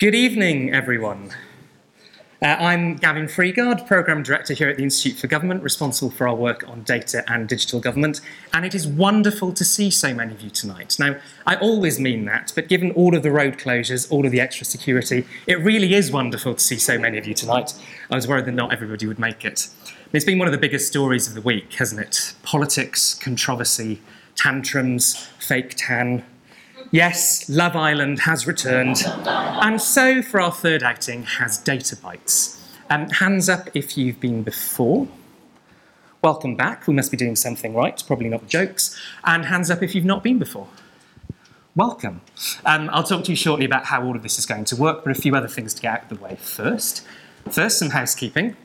Good evening, everyone. Uh, I'm Gavin Freeguard, Programme Director here at the Institute for Government, responsible for our work on data and digital government, and it is wonderful to see so many of you tonight. Now, I always mean that, but given all of the road closures, all of the extra security, it really is wonderful to see so many of you tonight. I was worried that not everybody would make it. It's been one of the biggest stories of the week, hasn't it? Politics, controversy, tantrums, fake tan, Yes, Love Island has returned. And so, for our third outing, has Data Bytes. Um, hands up if you've been before. Welcome back. We must be doing something right, probably not jokes. And hands up if you've not been before. Welcome. Um, I'll talk to you shortly about how all of this is going to work, but a few other things to get out of the way first. First, some housekeeping.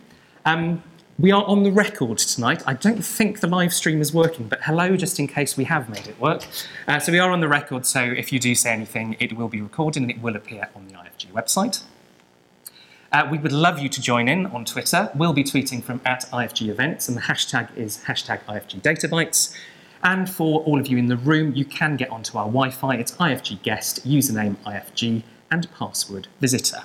Um, we are on the record tonight. I don't think the live stream is working, but hello, just in case we have made it work. Uh, so we are on the record, so if you do say anything, it will be recorded and it will appear on the IFG website. Uh, we would love you to join in on Twitter. We'll be tweeting from at IFG events, and the hashtag is hashtag IFG Databytes. And for all of you in the room, you can get onto our Wi Fi. It's IFG guest, username IFG, and password visitor.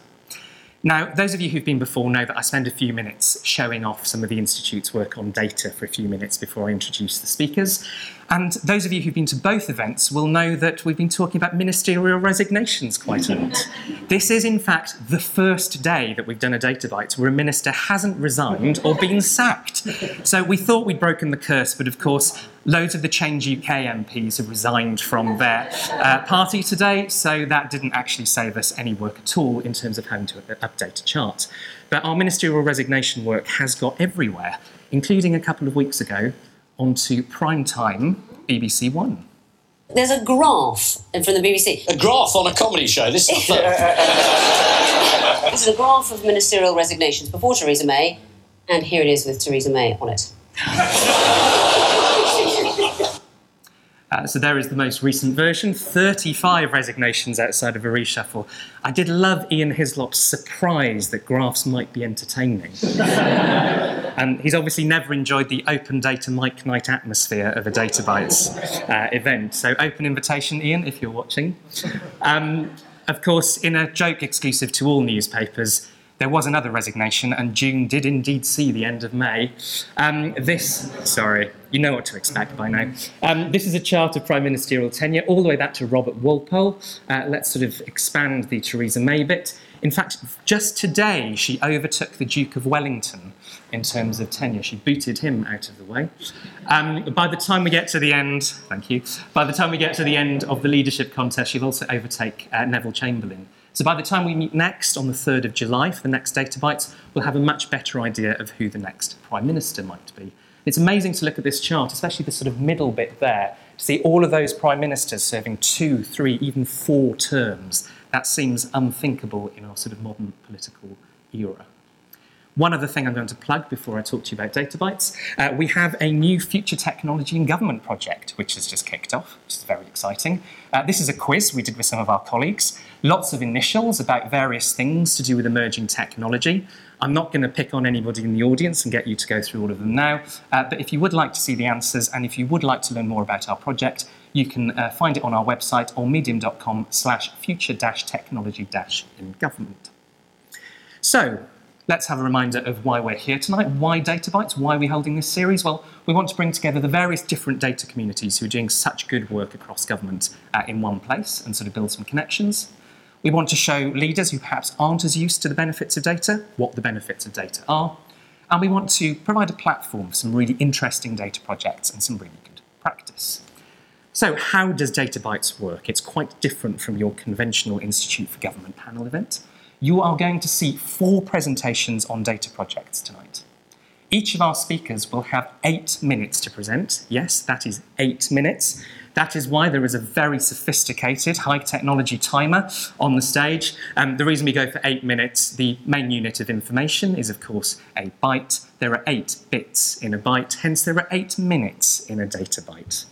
Now, those of you who've been before know that I spend a few minutes showing off some of the Institute's work on data for a few minutes before I introduce the speakers. And those of you who've been to both events will know that we've been talking about ministerial resignations quite a lot. this is, in fact, the first day that we've done a data bite where a minister hasn't resigned or been sacked. So we thought we'd broken the curse, but of course, loads of the Change UK MPs have resigned from their uh, party today, so that didn't actually save us any work at all in terms of having to update a chart. But our ministerial resignation work has got everywhere, including a couple of weeks ago onto prime time BBC One. There's a graph from the BBC. A graph on a comedy show. This is, this is a graph of ministerial resignations before Theresa May, and here it is with Theresa May on it. Uh, so there is the most recent version 35 resignations outside of a reshuffle. I did love Ian Hislop's surprise that graphs might be entertaining. and he's obviously never enjoyed the open data mic night atmosphere of a Data Bytes uh, event. So, open invitation, Ian, if you're watching. Um, of course, in a joke exclusive to all newspapers, there was another resignation, and June did indeed see the end of May. Um, this, sorry, you know what to expect by now. Um, this is a chart of prime ministerial tenure all the way back to Robert Walpole. Uh, let's sort of expand the Theresa May bit. In fact, just today she overtook the Duke of Wellington in terms of tenure. She booted him out of the way. Um, by the time we get to the end, thank you. By the time we get to the end of the leadership contest, she'll also overtake uh, Neville Chamberlain. So by the time we meet next on the 3rd of July for the next Data Bytes, we'll have a much better idea of who the next Prime Minister might be. It's amazing to look at this chart, especially the sort of middle bit there, to see all of those Prime Ministers serving two, three, even four terms. That seems unthinkable in our sort of modern political era. One other thing I'm going to plug before I talk to you about Data Bytes. Uh, we have a new future technology and government project, which has just kicked off, which is very exciting. Uh, this is a quiz we did with some of our colleagues. Lots of initials about various things to do with emerging technology. I'm not going to pick on anybody in the audience and get you to go through all of them now, uh, but if you would like to see the answers and if you would like to learn more about our project, you can uh, find it on our website or medium.com slash future-technology-in government. So, let's have a reminder of why we're here tonight. Why Data Bytes? Why are we holding this series? Well, we want to bring together the various different data communities who are doing such good work across government uh, in one place and sort of build some connections. We want to show leaders who perhaps aren't as used to the benefits of data what the benefits of data are. And we want to provide a platform for some really interesting data projects and some really good practice. So, how does Data Bytes work? It's quite different from your conventional Institute for Government panel event you are going to see four presentations on data projects tonight. Each of our speakers will have eight minutes to present. Yes, that is eight minutes. That is why there is a very sophisticated high technology timer on the stage. Um, the reason we go for eight minutes, the main unit of information is, of course, a byte. There are eight bits in a byte, hence, there are eight minutes in a data byte.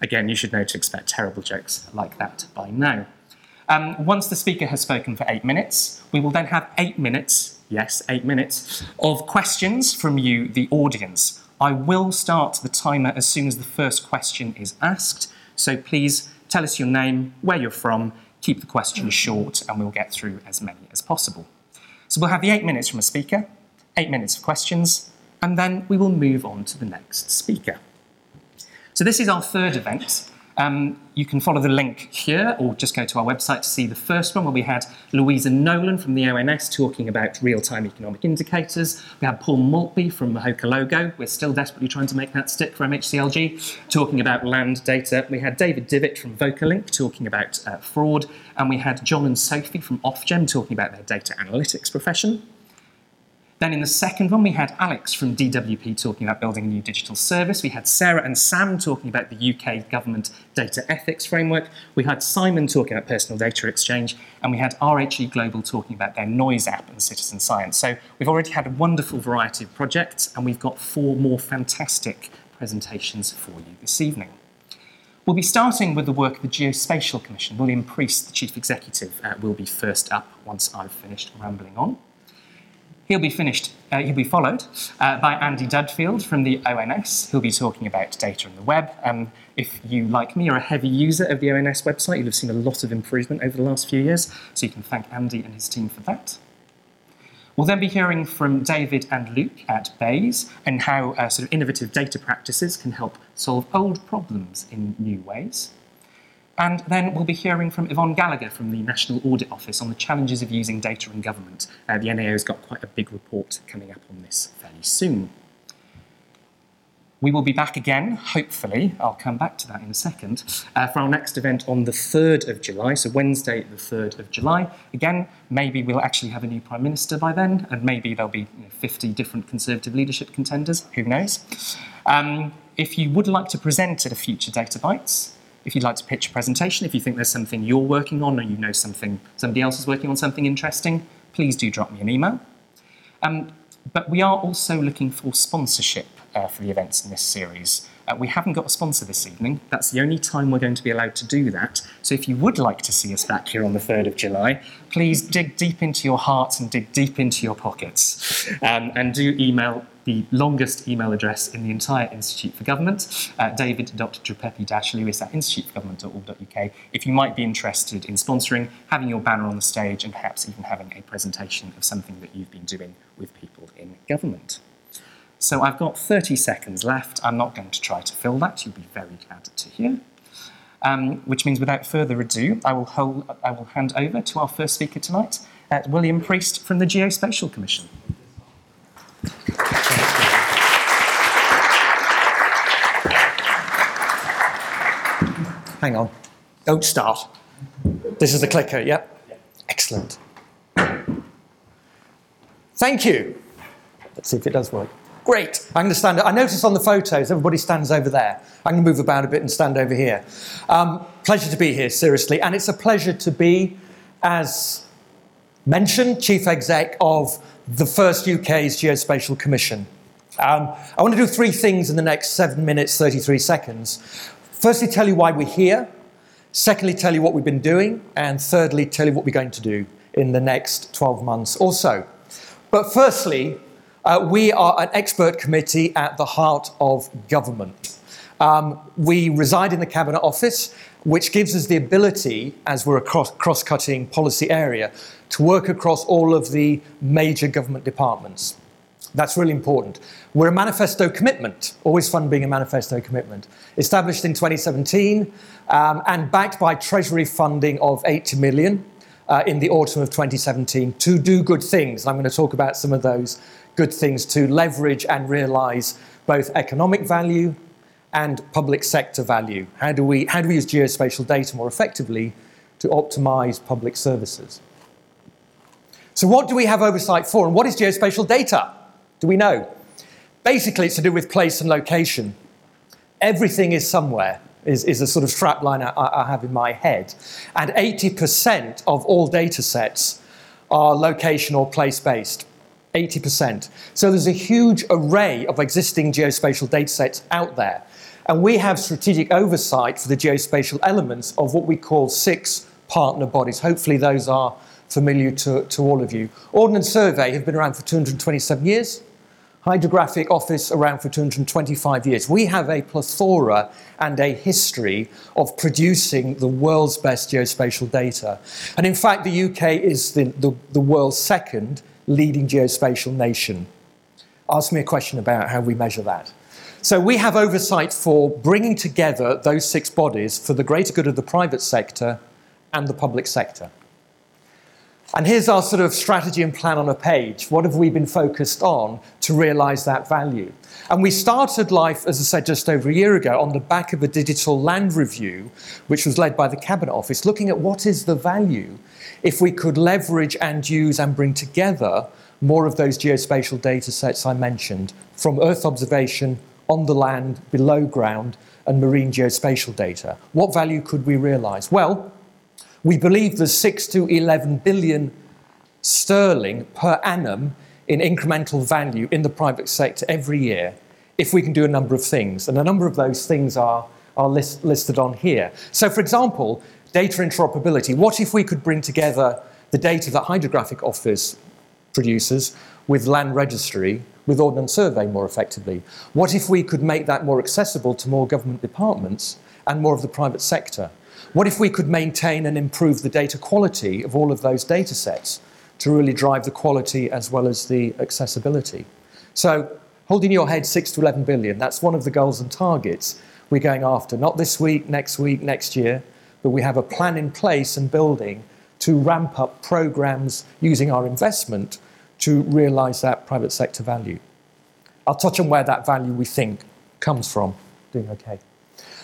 Again, you should know to expect terrible jokes like that by now. Um, once the speaker has spoken for eight minutes, we will then have eight minutes, yes, eight minutes, of questions from you, the audience. I will start the timer as soon as the first question is asked, so please tell us your name, where you're from, Keep the questions short, and we'll get through as many as possible. So we'll have the eight minutes from a speaker, eight minutes of questions, and then we will move on to the next speaker. So this is our third event. Um, you can follow the link here or just go to our website to see the first one where we had Louisa Nolan from the ONS talking about real-time economic indicators. We had Paul Maltby from Mahoka Logo. We're still desperately trying to make that stick for MHCLG, talking about land data. We had David Divitt from Vocalink talking about uh, fraud. And we had John and Sophie from Ofgem talking about their data analytics profession. Then in the second one, we had Alex from DWP talking about building a new digital service. We had Sarah and Sam talking about the UK government data ethics framework. We had Simon talking about personal data exchange. And we had RHE Global talking about their noise app and citizen science. So we've already had a wonderful variety of projects, and we've got four more fantastic presentations for you this evening. We'll be starting with the work of the Geospatial Commission. William Priest, the Chief Executive, uh, will be first up once I've finished rambling on. He'll be finished. Uh, he'll be followed uh, by Andy Dudfield from the ONS. He'll be talking about data on the web. Um, if you, like me, are a heavy user of the ONS website, you'll have seen a lot of improvement over the last few years. So you can thank Andy and his team for that. We'll then be hearing from David and Luke at BEIS and how uh, sort of innovative data practices can help solve old problems in new ways. And then we'll be hearing from Yvonne Gallagher from the National Audit Office on the challenges of using data in government. Uh, the NAO has got quite a big report coming up on this fairly soon. We will be back again, hopefully, I'll come back to that in a second, uh, for our next event on the 3rd of July, so Wednesday, the 3rd of July. Again, maybe we'll actually have a new Prime Minister by then, and maybe there'll be you know, 50 different Conservative leadership contenders, who knows. Um, if you would like to present at a future Data Bites, if you'd like to pitch a presentation, if you think there's something you're working on or you know something, somebody else is working on something interesting, please do drop me an email. Um, but we are also looking for sponsorship uh, for the events in this series. Uh, we haven't got a sponsor this evening. That's the only time we're going to be allowed to do that. So if you would like to see us back here on the 3rd of July, please dig deep into your hearts and dig deep into your pockets. Um, and do email the longest email address in the entire Institute for Government, uh, david.drupepi-lewis at instituteforgovernment.org.uk, if you might be interested in sponsoring, having your banner on the stage, and perhaps even having a presentation of something that you've been doing with people in government. So I've got 30 seconds left. I'm not going to try to fill that. You'll be very glad to hear. Um, which means without further ado, I will, hold, I will hand over to our first speaker tonight, uh, William Priest from the Geospatial Commission. Hang on. Don't start. This is the clicker, yep? Excellent. Thank you. Let's see if it does work. Great. I'm going to stand. I notice on the photos everybody stands over there. I'm going to move about a bit and stand over here. Um, pleasure to be here, seriously, and it's a pleasure to be, as mentioned, chief exec of the first UK's Geospatial Commission. Um, I want to do three things in the next seven minutes, 33 seconds. Firstly, tell you why we're here. Secondly, tell you what we've been doing. And thirdly, tell you what we're going to do in the next 12 months or so. But firstly, uh, we are an expert committee at the heart of government. Um, we reside in the Cabinet Office, which gives us the ability, as we're a cross cutting policy area, to work across all of the major government departments. That's really important. We're a manifesto commitment, always fun being a manifesto commitment, established in 2017 um, and backed by Treasury funding of 80 million uh, in the autumn of 2017 to do good things. I'm going to talk about some of those good things to leverage and realize both economic value and public sector value. How do we, how do we use geospatial data more effectively to optimize public services? So, what do we have oversight for, and what is geospatial data? Do we know? Basically, it's to do with place and location. Everything is somewhere, is, is a sort of strapline I, I have in my head. And 80% of all data sets are location or place based. 80%. So there's a huge array of existing geospatial datasets out there. And we have strategic oversight for the geospatial elements of what we call six partner bodies. Hopefully, those are familiar to, to all of you. Ordnance Survey have been around for 227 years. Hydrographic Office around for 225 years. We have a plethora and a history of producing the world's best geospatial data. And in fact, the UK is the, the, the world's second leading geospatial nation. Ask me a question about how we measure that. So we have oversight for bringing together those six bodies for the greater good of the private sector and the public sector. And here's our sort of strategy and plan on a page. What have we been focused on to realize that value? And we started life, as I said, just over a year ago on the back of a digital land review, which was led by the Cabinet Office, looking at what is the value if we could leverage and use and bring together more of those geospatial data sets I mentioned from Earth observation, on the land, below ground, and marine geospatial data. What value could we realize? Well, we believe there's 6 to 11 billion sterling per annum in incremental value in the private sector every year if we can do a number of things. And a number of those things are, are list, listed on here. So, for example, data interoperability. What if we could bring together the data that Hydrographic Office produces with land registry, with Ordnance Survey more effectively? What if we could make that more accessible to more government departments and more of the private sector? What if we could maintain and improve the data quality of all of those data sets to really drive the quality as well as the accessibility? So, holding your head 6 to 11 billion, that's one of the goals and targets we're going after. Not this week, next week, next year, but we have a plan in place and building to ramp up programs using our investment to realize that private sector value. I'll touch on where that value we think comes from. Doing okay.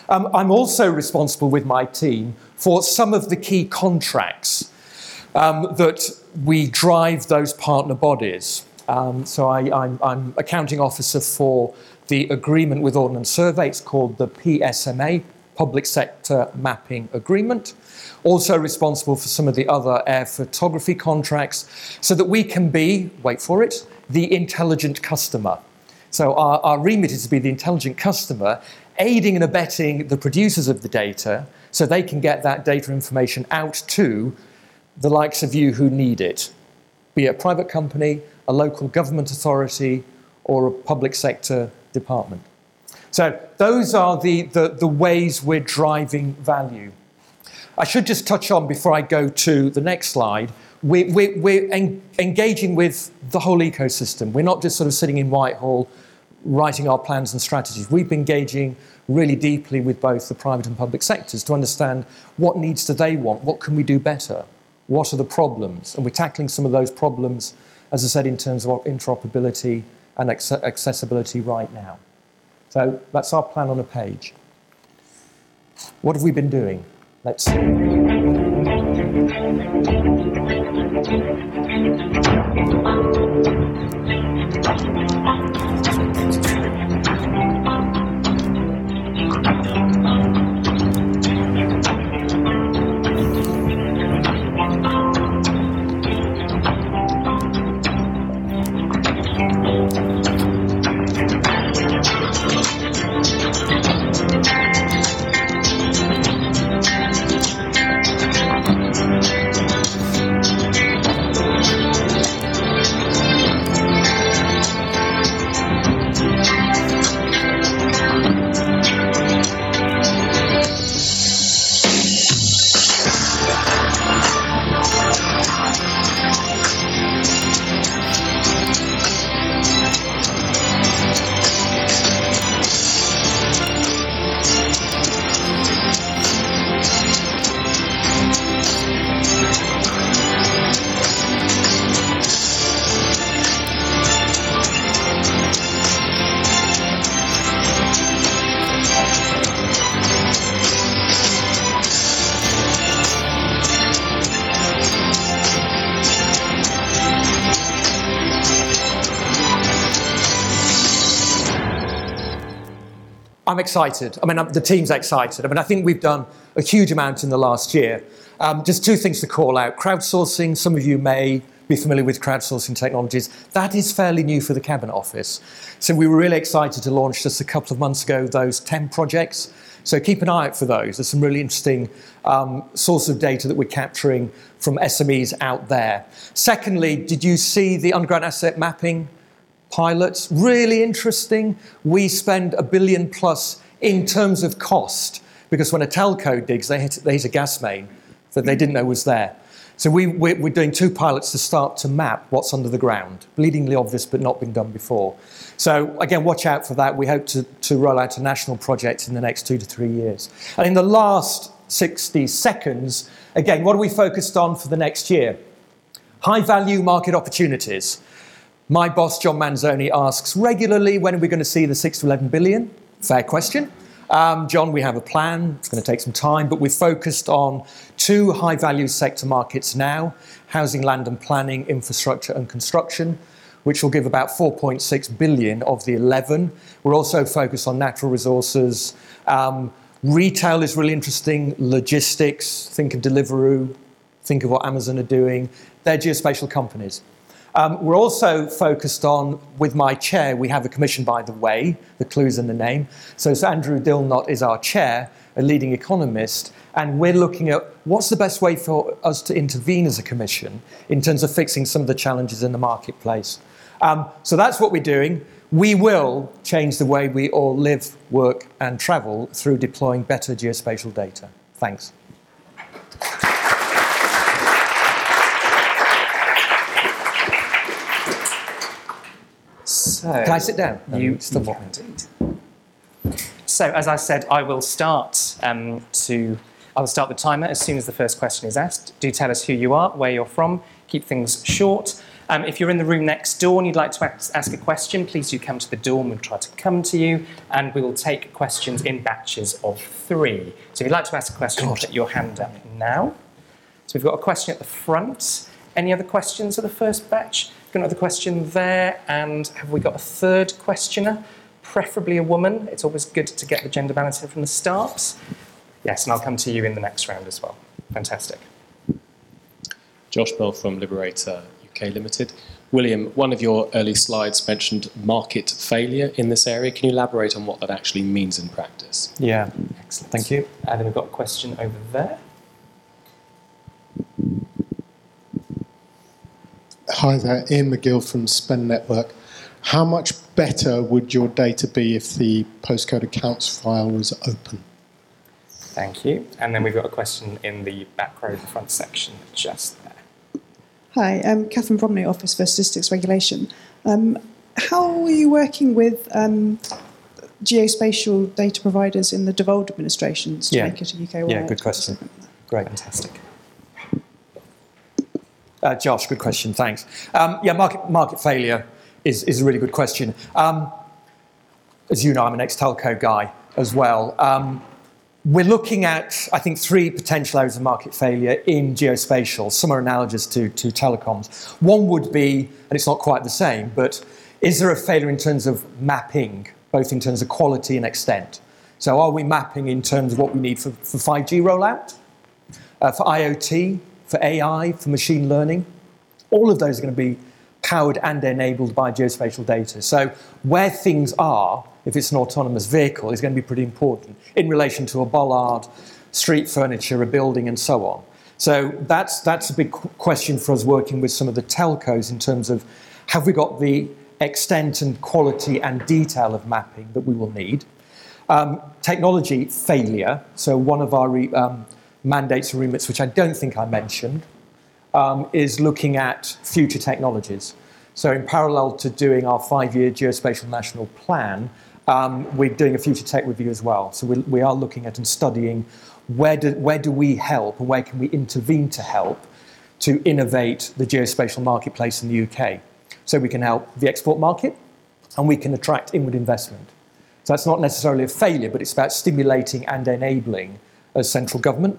Um, I'm also responsible with my team for some of the key contracts um, that we drive those partner bodies. Um, so I, am accounting officer for the agreement with Ordnance Survey. It's called the PSMA, Public Sector Mapping Agreement. Also responsible for some of the other air photography contracts so that we can be, wait for it, the intelligent customer. So our, our remit is to be the intelligent customer aiding and abetting the producers of the data so they can get that data information out to the likes of you who need it, be it a private company, a local government authority, or a public sector department. So those are the, the, the ways we're driving value. I should just touch on before I go to the next slide. We're, we're, we're en- engaging with the whole ecosystem. We're not just sort of sitting in Whitehall writing our plans and strategies. We've been engaging really deeply with both the private and public sectors to understand what needs do they want, what can we do better, what are the problems, and we're tackling some of those problems, as I said, in terms of interoperability and accessibility right now. So that's our plan on a page. What have we been doing? Let's see. Thank you. I'm excited. I mean, I'm, the team's excited. I mean, I think we've done a huge amount in the last year. Um, just two things to call out crowdsourcing. Some of you may be familiar with crowdsourcing technologies. That is fairly new for the Cabinet Office. So we were really excited to launch just a couple of months ago those 10 projects. So keep an eye out for those. There's some really interesting um, sources of data that we're capturing from SMEs out there. Secondly, did you see the underground asset mapping pilots. Really interesting. We spend a billion plus in terms of cost because when a telco digs, they hit, they hit a gas main that they didn't know was there. So we, we're, we're doing two pilots to start to map what's under the ground. Bleedingly obvious, but not been done before. So again, watch out for that. We hope to, to roll out a national project in the next two to three years. And in the last 60 seconds, again, what are we focused on for the next year? High value market opportunities. My boss, John Manzoni, asks regularly when are we going to see the 6 to 11 billion? Fair question. Um, John, we have a plan. It's going to take some time, but we're focused on two high value sector markets now housing, land and planning, infrastructure and construction, which will give about 4.6 billion of the 11. We're also focused on natural resources. Um, retail is really interesting, logistics, think of Deliveroo, think of what Amazon are doing. They're geospatial companies. Um, we're also focused on, with my chair, we have a commission, by the way, the clue's in the name. So, so Andrew Dilnot is our chair, a leading economist, and we're looking at what's the best way for us to intervene as a commission in terms of fixing some of the challenges in the marketplace. Um, so that's what we're doing. We will change the way we all live, work, and travel through deploying better geospatial data. Thanks. So, Can I sit down? You it's still more. indeed. So, as I said, I will start um, to. I will start the timer as soon as the first question is asked. Do tell us who you are, where you're from. Keep things short. Um, if you're in the room next door and you'd like to ask, a question, please do come to the door and we'll try to come to you. And we will take questions in batches of three. So, if you'd like to ask a question, put your hand up now. So, we've got a question at the front. Any other questions for the first batch? Got another question there. And have we got a third questioner? Preferably a woman. It's always good to get the gender balance from the start. Yes, and I'll come to you in the next round as well. Fantastic. Josh Bell from Liberator UK Limited. William, one of your early slides mentioned market failure in this area. Can you elaborate on what that actually means in practice? Yeah, Excellent. thank you. And then we've got a question over there. Hi there, Ian Makgill from Spend Network. How much better would your data be if the postcode address file was open? Thank you. And then we've got a question in the back row, the front section, just there. Hi, I'm Catherine Bromley, Office for Statistics Regulation. Um, how are you working with um, geospatial data providers in the devolved administrations to Yeah. make it a UK wide? Yeah, good question. Great. Fantastic. Uh, Josh, good question. Thanks. Um, yeah, market, market failure is, is a really good question. Um, as you know, I'm an ex telco guy as well. Um, we're looking at, I think, three potential areas of market failure in geospatial. Some are analogous to, to telecoms. One would be, and it's not quite the same, but is there a failure in terms of mapping, both in terms of quality and extent? So, are we mapping in terms of what we need for, for 5G rollout, uh, for IoT, for AI, for machine learning? All of those are going to be powered and enabled by geospatial data. So, where things are, if it's an autonomous vehicle, is going to be pretty important in relation to a bollard, street furniture, a building, and so on. So, that's, that's a big qu- question for us working with some of the telcos in terms of have we got the extent and quality and detail of mapping that we will need? Um, technology failure. So, one of our um, mandates and remits, which I don't think I mentioned, um, is looking at future technologies. So, in parallel to doing our five year geospatial national plan, um, we're doing a future tech review as well. So, we, we are looking at and studying where do, where do we help and where can we intervene to help to innovate the geospatial marketplace in the UK. So, we can help the export market and we can attract inward investment. So, that's not necessarily a failure, but it's about stimulating and enabling as central government.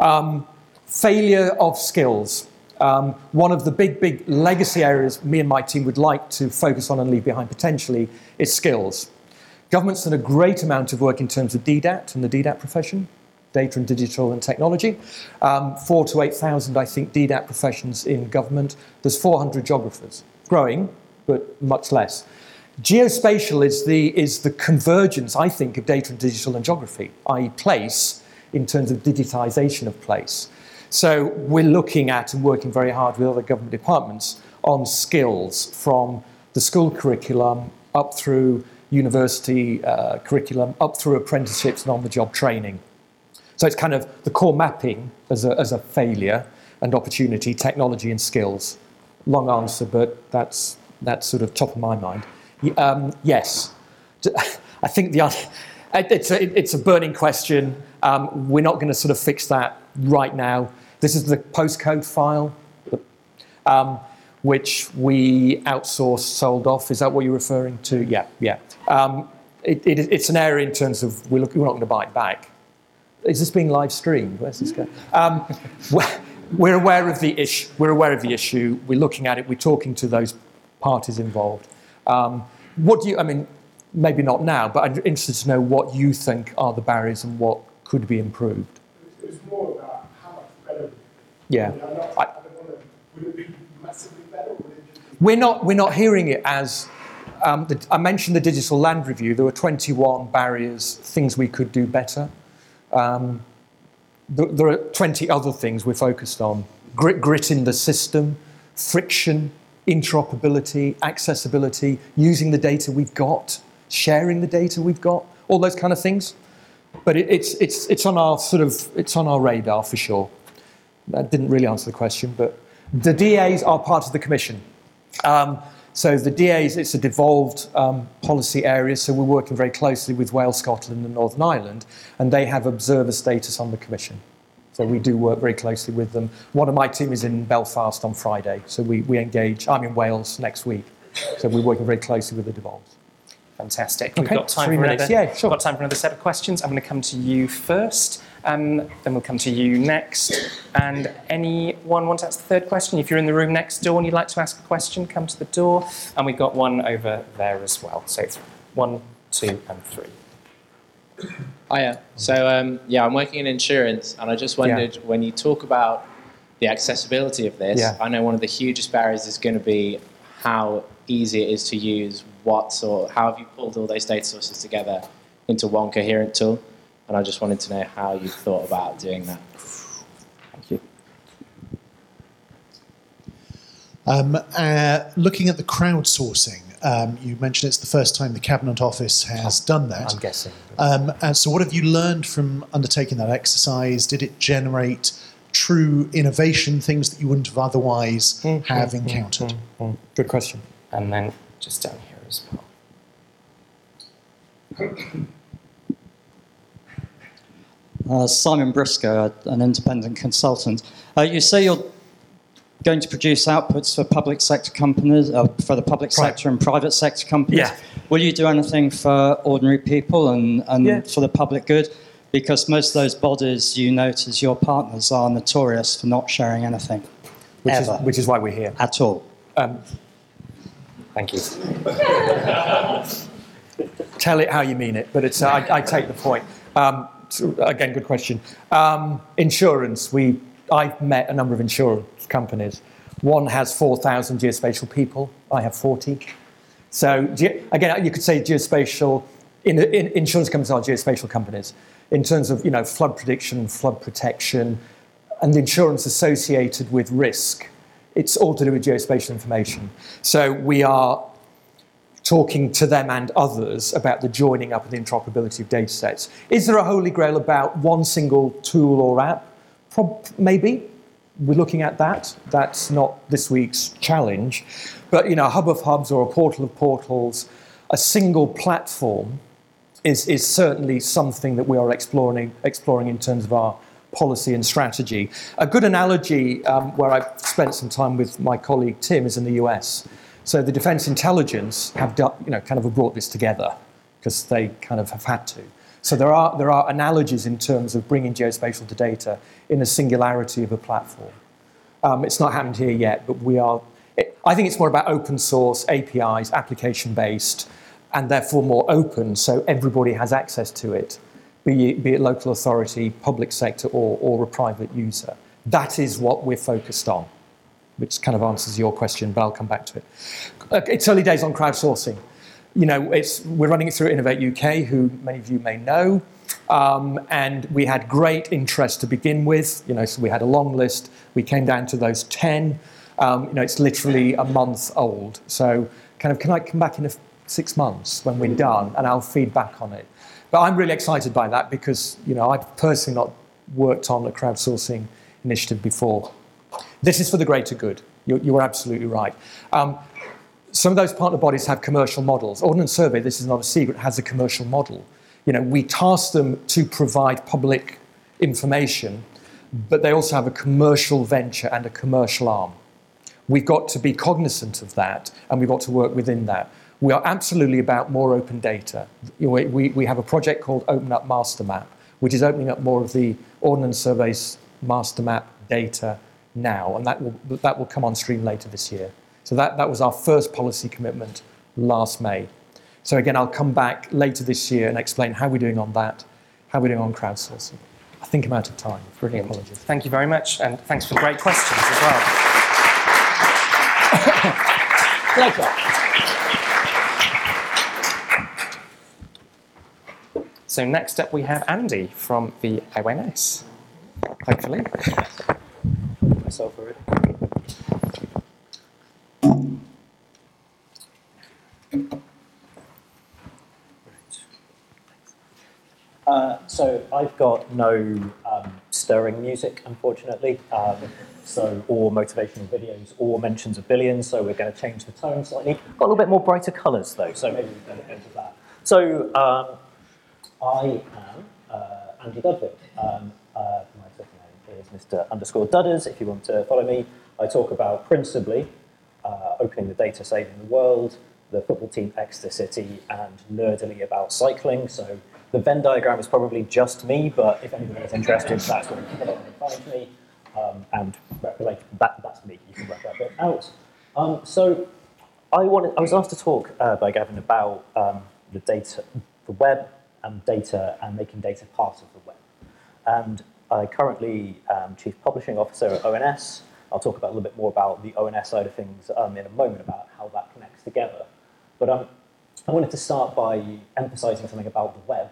Um, failure of skills. Um, one of the big, big legacy areas me and my team would like to focus on and leave behind potentially is skills. Government's done a great amount of work in terms of DDAT and the DDAT profession, data and digital and technology. Um, four to 8,000, I think, DDAT professions in government. There's 400 geographers, growing, but much less. Geospatial is the, is the convergence, I think, of data and digital and geography, i.e., place, in terms of digitisation of place. So we're looking at and working very hard with other government departments on skills from the school curriculum up through university uh, curriculum, up through apprenticeships and on the job training. So it's kind of the core mapping as a, as a failure and opportunity, technology and skills. Long answer, but that's, that's sort of top of my mind. Um, yes. I think the, it's, a, it's a burning question. Um, we're not going to sort of fix that right now. This is the postcode file, um, which we outsourced, sold off. Is that what you're referring to? Yeah, yeah. Um, it, it, it's an area in terms of we're, look, we're not going to buy it back. Is this being live streamed? Where's this going? Um, we're, aware of the issue. We're aware of the issue. We're looking at it. We're talking to those parties involved. Um, what do you? I mean, maybe not now, but I'm interested to know what you think are the barriers and what could be improved. It was more about how much better. Yeah. I, don't I- wanna, would it be massively better or would it just be We're not, we're not hearing it as. Um, the, I mentioned the digital land review. There were 21 barriers, things we could do better. Um, there, there are 20 other things we're focused on grit, grit in the system, friction, interoperability, accessibility, using the data we've got, sharing the data we've got, all those kind of things. But it, it's, it's, it's on our sort of it's on our radar for sure. That didn't really answer the question, but the DAs are part of the commission. Um, so the DAs, it's a devolved um, policy area, so we're working very closely with Wales, Scotland and Northern Ireland, and they have observer status on the commission. So we do work very closely with them. One of my team is in Belfast on Friday, so we, we engage. I'm in Wales next week, so we're working very closely with the devolves. Fantastic. We've got time three for minutes. another. Yeah, sure. Got time for another set of questions. I'm going to come to you first, um, then we'll come to you next. And anyone want to ask the third question? If you're in the room next door and you'd like to ask a question, come to the door. And we've got one over there as well. So it's one, two, and three. Hiya. So um, yeah, I'm working in insurance, and I just wondered when you talk about the accessibility of this. Yeah. I know one of the hugest barriers is going to be how easy it is to use. What sort? How have you pulled all those data sources together into one coherent tool? And I just wanted to know how you thought about doing that. Thank you. Um, uh, looking at the crowdsourcing, um, you mentioned it's the first time the Cabinet Office has done that. I'm guessing. Um, and so, what have you learned from undertaking that exercise? Did it generate true innovation, things that you wouldn't have otherwise have encountered? Mm, Good question. And then just down here as well. Uh, Simon Briscoe, an independent consultant. Uh, you say you're going to produce outputs for public sector companies, uh, for the public Right. sector and private sector companies. Yeah. Will you do anything for ordinary people and, and Yeah. for the public good? Because most of those bodies you note as your partners are notorious for not sharing anything Which is, Ever. which is why we're here. at all. Um, thank you. Tell it how you mean it, but it's, I, I take the point. Um, so, again, good question. Um, insurance, we, I've met a number of insurance companies. One has 4,000 geospatial people, I have 40. So, ge- again, you could say geospatial, in, in, insurance companies are geospatial companies. In terms of, you know, flood prediction, flood protection, and insurance associated with risk, it's all to do with geospatial information. So we are talking to them and others about the joining up and the interoperability of data sets. Is there a holy grail about one single tool or app? Prob- maybe. We're looking at that. That's not this week's challenge. But you know, a hub of hubs or a portal of portals, a single platform is, is certainly something that we are exploring, exploring in terms of our policy and strategy. A good analogy um, where I've spent some time with my colleague Tim is in the US. So the Defence Intelligence have done, you know, kind of brought this together because they kind of have had to. So there are, there are analogies in terms of bringing geospatial to data in a singularity of a platform. Um, it's not happened here yet, but we are. I think it's more about open source, APIs, application based, and therefore more open so everybody has access to it, be it, be it local authority, public sector, or, or a private user. That is what we're focused on, which kind of answers your question, but I'll come back to it. It's early days on crowdsourcing. You know, it's, we're running it through Innovate UK, who many of you may know. Um, and we had great interest to begin with. You know, so we had a long list. We came down to those 10. Um, you know, it's literally a month old. So kind of, can I come back in six months when we're done and I'll feed back on it. But I'm really excited by that because, you know, I've personally not worked on a crowdsourcing initiative before. This is for the greater good. You, you absolutely right. Um, some of those partner bodies have commercial models. Ordnance Survey, this is not a secret, has a commercial model. You know, we task them to provide public information, but they also have a commercial venture and a commercial arm. We've got to be cognizant of that, and we've got to work within that. We are absolutely about more open data. Know, We, we have a project called Open Up Master Map, which is opening up more of the Ordnance Survey's master map data now, and that will, that will come on stream later this year. So that, that was our first policy commitment last May. So again, I'll come back later this year and explain how we're doing on that, how we're doing on crowdsourcing. I think I'm out of time. Really apologies. Thank you very much, and thanks for great questions as well. So next up we have Andy from the ONS, hopefully. myself already. Uh, so I've got no stirring music, unfortunately. Um, so or motivational videos or mentions of billions. So we're going to change the tone slightly. Got a little bit more brighter colours though. So maybe we can into that. So um, I am uh, Andy Dudfield. Um, uh, my second name is Mr. Underscore Dudders. If you want to follow me, I talk about principally uh, opening the data, saving the world, the football team Exeter City, and nerdily about cycling. So the Venn diagram is probably just me, but if anybody is interested, that's where you can find me. Um, and like, that, that's me. You can work that bit out. Um, so I wanted, I was asked to talk uh, by Gavin about um, the data, the web and data, and making data part of the web. And I currently am Chief Publishing Officer at ONS. I'll talk about a little bit more about the ONS side of things um, in a moment about how that connects together. But um, I wanted to start by emphasizing something about the web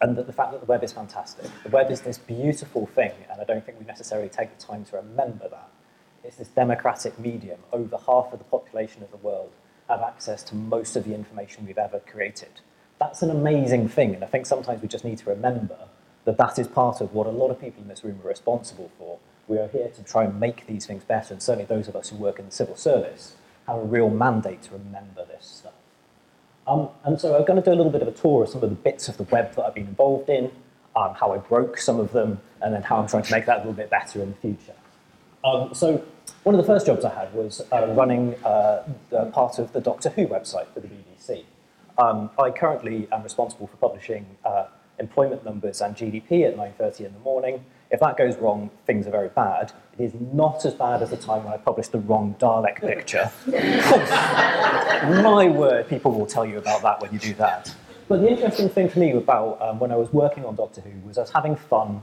and that the fact that the web is fantastic. The web is this beautiful thing, and I don't think we necessarily take the time to remember that. It's this democratic medium. Over half of the population of the world have access to most of the information we've ever created. That's an amazing thing, and I think sometimes we just need to remember that that is part of what a lot of people in this room are responsible for. We are here to try and make these things better, and certainly those of us who work in the civil service have a real mandate to remember this. Um, and so I'm going to do a little bit of a tour of some of the bits of the web that I've been involved in, um, how I broke some of them, and then how I'm trying to make that a little bit better in the future. Um, so one of the first jobs I had was uh, running uh, part of the Doctor Who website for the BBC. Um, I currently am responsible for publishing uh, employment numbers and GDP at 9.30 in the morning. If that goes wrong, things are very bad. It is not as bad as the time when I published the wrong Dalek picture. My word, people will tell you about that when you do that. But the interesting thing for me about um, when I was working on Doctor Who was I was having fun,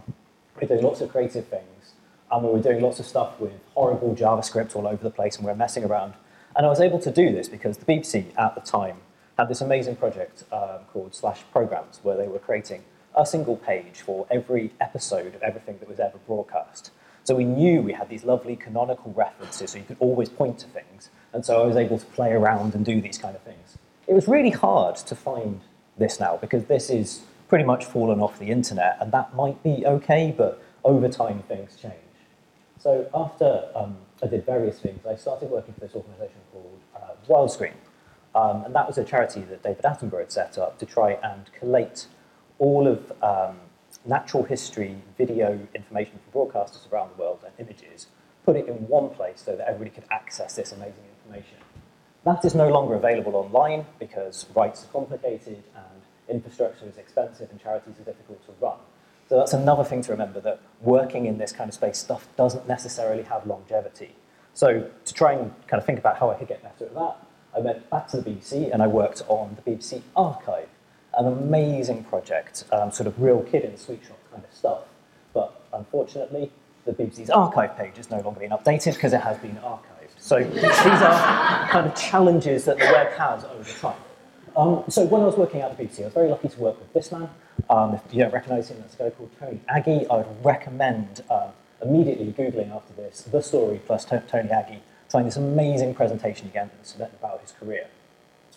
we were doing lots of creative things, and we were doing lots of stuff with horrible JavaScript all over the place, and we were messing around. And I was able to do this because the BBC at the time had this amazing project um, called Slash Programs, where they were creating a single page for every episode of everything that was ever broadcast. So we knew we had these lovely canonical references, so you could always point to things. And so I was able to play around and do these kind of things. It was really hard to find this now because this is pretty much fallen off the internet, and that might be okay, but over time things change. So after um, I did various things, I started working for this organisation called uh, Wildscreen. Um, and that was a charity that David Attenborough had set up to try and collate all of um, natural history video information from broadcasters around the world and images, put it in one place so that everybody could access this amazing information. That is no longer available online because rights are complicated and infrastructure is expensive and charities are difficult to run. So that's another thing to remember that working in this kind of space stuff doesn't necessarily have longevity. So to try and kind of think about how I could get better at that, I went back to the BBC and I worked on the BBC archive, an amazing project, um, sort of real kid in the sweet shop kind of stuff. But unfortunately, the BBC's archive page is no longer being updated because it has been archived. So these are kind of challenges that the web has over time. Um, so when I was working at the BBC, I was very lucky to work with this man. Um, if you don't recognise him, that's a guy called Tony Ageh. I would recommend um, immediately Googling after this, the story plus Tony Ageh, find this amazing presentation again about his career.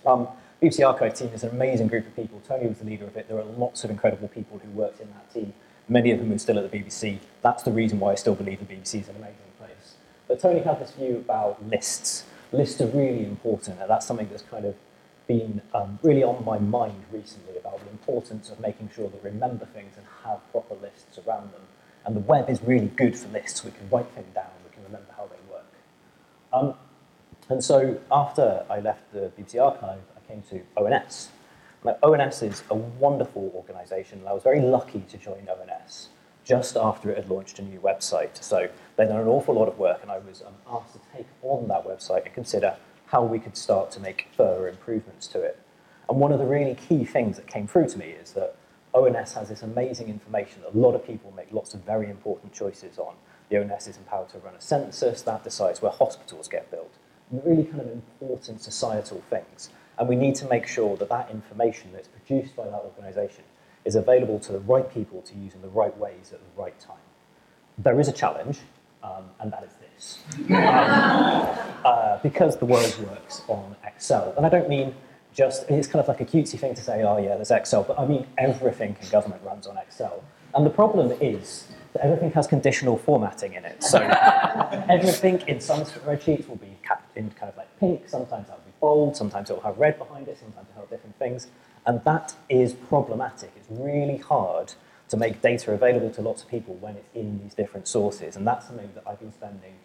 Um, BBC Archive team is an amazing group of people. Tony was the leader of it. There are lots of incredible people who worked in that team. Many of them are still at the BBC. That's the reason why I still believe the BBC is an amazing place. But Tony had this view about lists. Lists are really important, and that's something that's kind of been um, really on my mind recently about the importance of making sure that we remember things and have proper lists around them. And the web is really good for lists. We can write things down, we can remember how they work. Um, and so after I left the BBC Archive, I came to ONS. Now, ONS is a wonderful organisation, and I was very lucky to join ONS just after it had launched a new website. So they'd done an awful lot of work, and I was um, asked to take on that website and consider how we could start to make further improvements to it. And one of the really key things that came through to me is that ONS has this amazing information that a lot of people make lots of very important choices on. The ONS is empowered to run a census that decides where hospitals get built. Really kind of important societal things. And we need to make sure that that information that's produced by that organisation is available to the right people to use in the right ways at the right time. There is a challenge, um, and that is this. Um, uh, because the world works on Excel. And I don't mean just, it's kind of like a cutesy thing to say, oh yeah, there's Excel, but I mean everything in government runs on Excel. And the problem is that everything has conditional formatting in it. So everything in some spreadsheets will be capped in kind of like pink, sometimes that bold, sometimes it will have red behind it, sometimes it will have different things. And that is problematic. It's really hard to make data available to lots of people when it's in these different sources. And that's something that I've been spending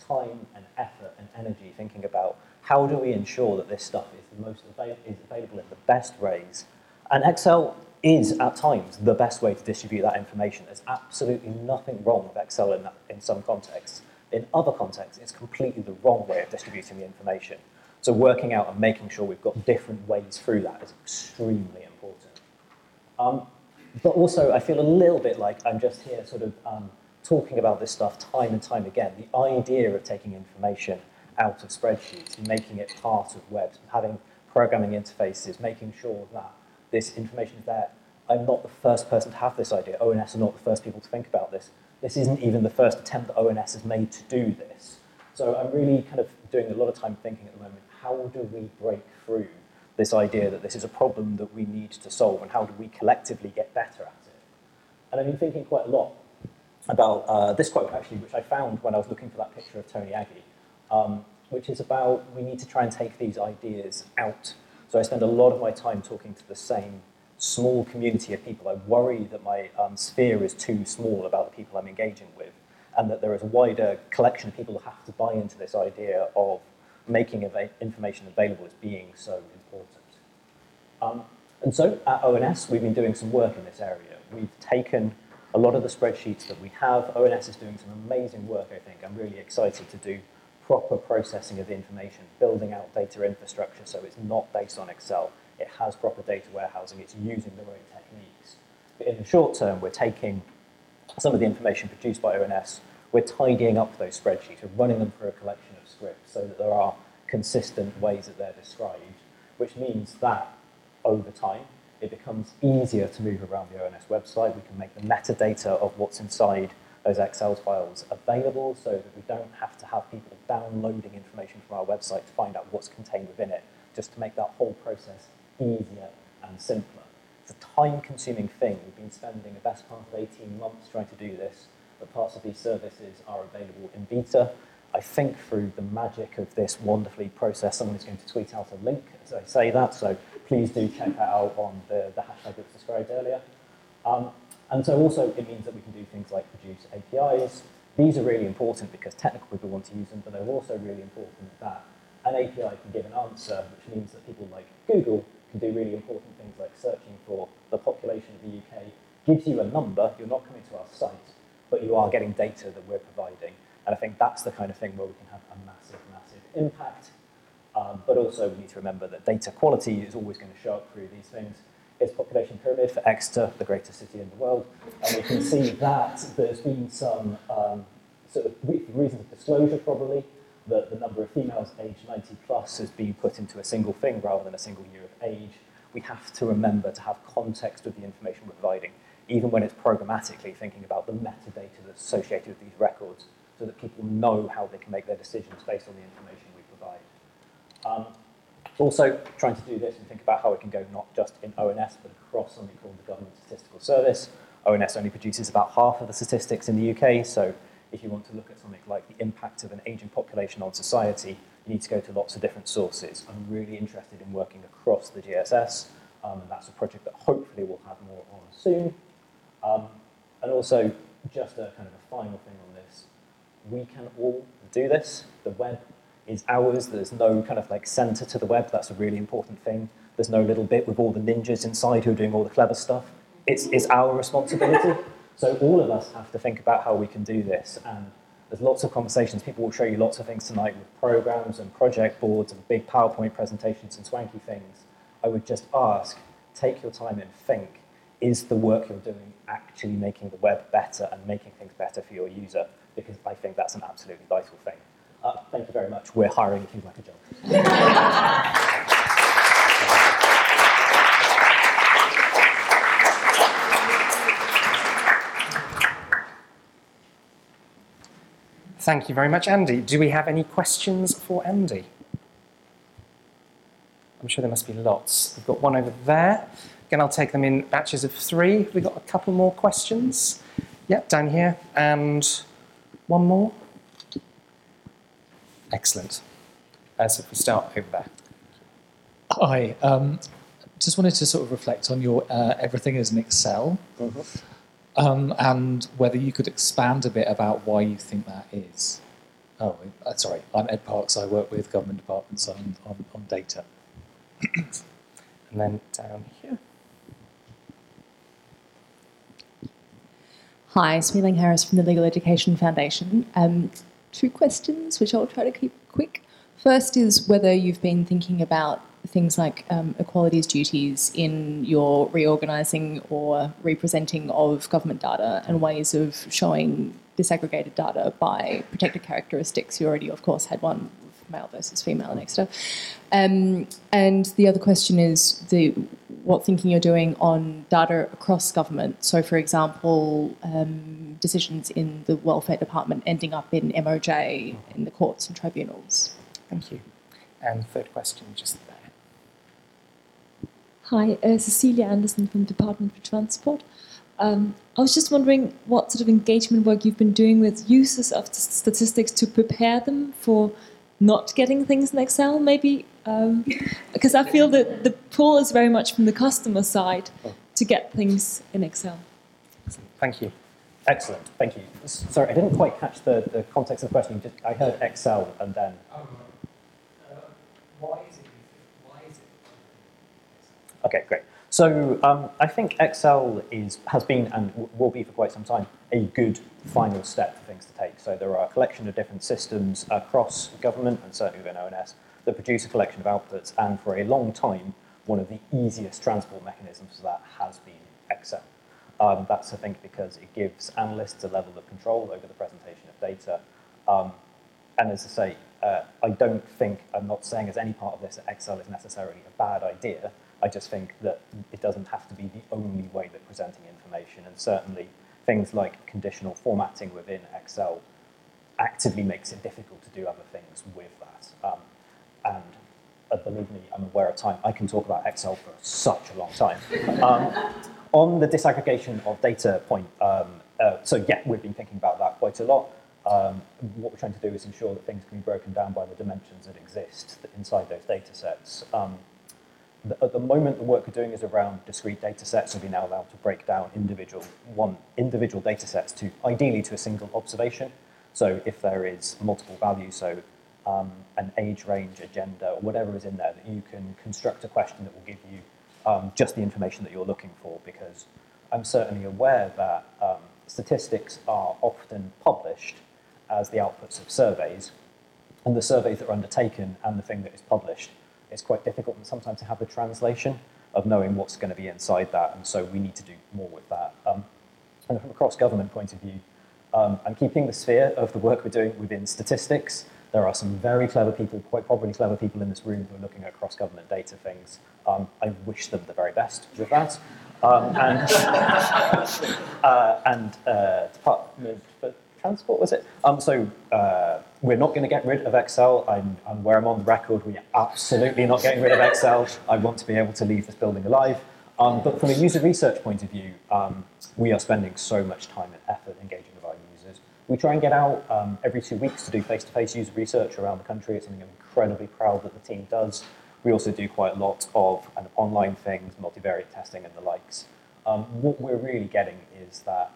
time and effort and energy thinking about how do we ensure that this stuff is the most is available in the best ways. And Excel is at times the best way to distribute that information. There's absolutely nothing wrong with Excel in, that, in some contexts. In other contexts, it's completely the wrong way of distributing the information. So working out and making sure we've got different ways through that is extremely important. Um, but also, I feel a little bit like I'm just here sort of um, talking about this stuff time and time again. The idea of taking information out of spreadsheets, making it part of webs, having programming interfaces, making sure that this information is there. I'm not the first person to have this idea. ONS are not the first people to think about this. This isn't even the first attempt that ONS has made to do this. So I'm really kind of doing a lot of time thinking at the moment, how do we break through this idea that this is a problem that we need to solve and how do we collectively get better at it? And I've been thinking quite a lot about uh, this quote actually, which I found when I was looking for that picture of Tony Ageh, um, which is about we need to try and take these ideas out. So I spend a lot of my time talking to the same small community of people. I worry that my um, sphere is too small about the people I'm engaging with, and that there is a wider collection of people who have to buy into this idea of making information available as being so important. Um, and so at ONS, we've been doing some work in this area. We've taken a lot of the spreadsheets that we have. ONS is doing some amazing work, I think. I'm really excited to do proper processing of the information, building out data infrastructure so it's not based on Excel. It has proper data warehousing, it's using the right techniques. But in the short term, we're taking some of the information produced by ONS, we're tidying up those spreadsheets, we're running them through a collection of scripts so that there are consistent ways that they're described, which means that over time, it becomes easier to move around the ONS website. We can make the metadata of what's inside those Excel files available so that we don't have to have people downloading information from our website to find out what's contained within it, just to make that whole process easier and simpler. It's a time-consuming thing. We've been spending the best part of 18 months trying to do this, but parts of these services are available in beta. I think through the magic of this wonderfully processed, someone is going to tweet out a link as I say that, so please do check that out on the, the hashtag that was described earlier. Um, and so also it means that we can do things like produce APIs. These are really important because technical people want to use them, but they're also really important that an API can give an answer, which means that people like Google can do really important things like searching for the population of the UK, gives you a number, you're not coming to our site, but you are getting data that we're providing. And I think that's the kind of thing where we can have a massive, massive impact. Um, but also we need to remember that data quality is always going to show up through these things. It's population pyramid for Exeter, the greatest city in the world. And we can see that there's been some um, sort of reasons of disclosure probably, that the number of females aged 90 plus has been put into a single thing rather than a single year of age. We have to remember to have context with the information we're providing, even when it's programmatically thinking about the metadata that's associated with these records, so that people know how they can make their decisions based on the information we provide. Um, Also, trying to do this and think about how it can go not just in ONS, but across something called the Government Statistical Service. ONS only produces about half of the statistics in the UK, so if you want to look at something like the impact of an aging population on society, you need to go to lots of different sources. I'm really interested in working across the GSS, um, and that's a project that hopefully we'll have more on soon. Um, and also, just a kind of a final thing we can all do this. The web is ours. There's no kind of like center to the web. That's a really important thing. There's no little bit with all the ninjas inside who are doing all the clever stuff. It's, it's our responsibility. So all of us have to think about how we can do this. And there's lots of conversations. People will show you lots of things tonight with programs and project boards and big PowerPoint presentations and swanky things. I would just ask, take your time and think, is the work you're doing actually making the web better and making things better for your user? Because I think that's an absolutely vital thing. Uh, thank you very much. We're hiring if like a job. Thank you very much, Andy. Do we have any questions for Andy? I'm sure there must be lots. We've got one over there. Again, I'll take them in batches of three. We've got a couple more questions? Yep, down here. And one more. Excellent. Uh, so if we start over there. Hi. Um, just wanted to sort of reflect on your uh, everything is in Excel, um, and whether you could expand a bit about why you think that is. Oh, uh, sorry. I'm Ed Parks. I work with government departments on, on, on data. and then down here. Hi, Smealing Harris from the Legal Education Foundation. Um, two questions, which I'll try to keep quick. First is whether you've been thinking about things like um, equalities duties in your reorganising or representing of government data and ways of showing disaggregated data by protected characteristics. You already, of course, had one male versus female and extra. Um, and the other question is the what thinking you're doing on data across government. So, for example, um, decisions in the welfare department ending up in MOJ in the courts and tribunals. Thank you. And third question, just there. Hi, uh, Cecilia Anderson from the Department for Transport. Um, I was just wondering what sort of engagement work you've been doing with users of the statistics to prepare them for not getting things in Excel, maybe, um, because I feel that the pull is very much from the customer side to get things in Excel. Thank you. Excellent, thank you. Sorry, I didn't quite catch the, the context of the question. Just, I heard Excel and then. Oh, no. Why is it. Okay, great. So um, I think Excel is, has been and will be for quite some time a good final step for things to take. So there are a collection of different systems across government and certainly within ONS that produce a collection of outputs. And for a long time, one of the easiest transport mechanisms for that has been Excel. Um, that's, I think, because it gives analysts a level of control over the presentation of data. Um, and as I say, uh, I don't think, I'm not saying as any part of this that Excel is necessarily a bad idea. I just think that it doesn't have to be the only way that presenting information. And certainly things like conditional formatting within Excel actively makes it difficult to do other things with that. Um, and uh, believe me, I'm aware of time. I can talk about Excel for such a long time. Um, on the disaggregation of data point, um, uh, so yeah, we've been thinking about that quite a lot. Um, what we're trying to do is ensure that things can be broken down by the dimensions that exist inside those data sets. Um, at the moment, the work we're doing is around discrete data sets, so we're now allowed to break down individual one individual data sets to ideally to a single observation. So if there is multiple values, so um, an age range, a gender, or whatever is in there, that you can construct a question that will give you um, just the information that you're looking for. Because I'm certainly aware that um, statistics are often published as the outputs of surveys, and the surveys that are undertaken and the thing that is published it's quite difficult sometimes to have the translation of knowing what's going to be inside that, and so we need to do more with that. Um, and from a cross-government point of view, um, I'm keeping the sphere of the work we're doing within statistics. There are some very clever people, quite probably clever people in this room who are looking at cross-government data things. Um, I wish them the very best with that. Um, and uh, and uh, Department for Transport, was it? Um, so uh, we're not going to get rid of Excel. I'm, I'm where I'm on the record. We're absolutely not getting rid of Excel. I want to be able to leave this building alive. Um, but from a user research point of view, um, we are spending so much time and effort engaging with our users. We try and get out um, every two weeks to do face-to-face user research around the country. It's something I'm incredibly proud that the team does. We also do quite a lot of kind of online things, multivariate testing and the likes. Um, what we're really getting is that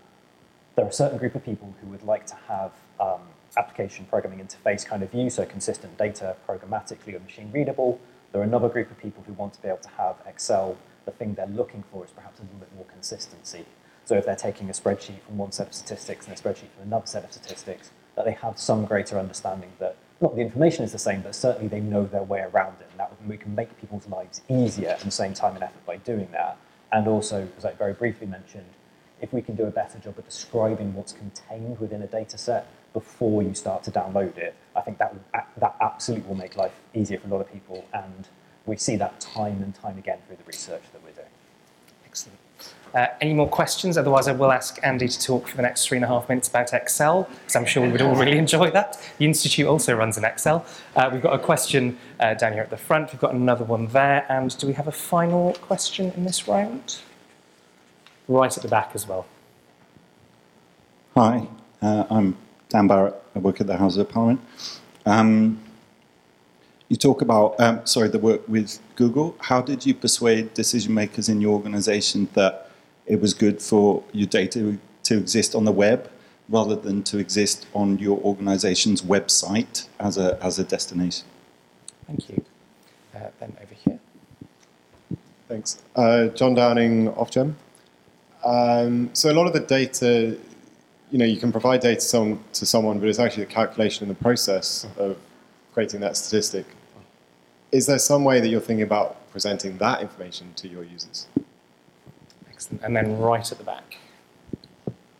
there are a certain group of people who would like to have um, application programming interface kind of view, so consistent data programmatically or machine readable. There are another group of people who want to be able to have Excel. The thing they're looking for is perhaps a little bit more consistency. So if they're taking a spreadsheet from one set of statistics and a spreadsheet from another set of statistics, that they have some greater understanding that not the information is the same, but certainly they know their way around it. And that we can make people's lives easier at the same time and effort by doing that. And also, as I very briefly mentioned, if we can do a better job of describing what's contained within a data set before you start to download it, I think that, that absolutely will make life easier for a lot of people. And we see that time and time again through the research that we're doing. Excellent. Uh, any more questions? Otherwise, I will ask Andy to talk for the next three and a half minutes about Excel, because I'm sure we would all really enjoy that. The Institute also runs in Excel. Uh, we've got a question uh, down here at the front, we've got another one there, and do we have a final question in this round? Right at the back as well. Hi, uh, I'm Dan Barrett. I work at the House of Parliament. Um, you talk about, um, sorry, the work with Google. How did you persuade decision makers in your organization that it was good for your data to exist on the web rather than to exist on your organization's website as a, as a destination? Thank you. Uh, then over here. Thanks. Uh, John Downing, Ofgem. Um, so a lot of the data, you know, you can provide data to someone, to someone, but it's actually the calculation and the process of creating that statistic. Is there some way that you're thinking about presenting that information to your users? Excellent. And then right at the back.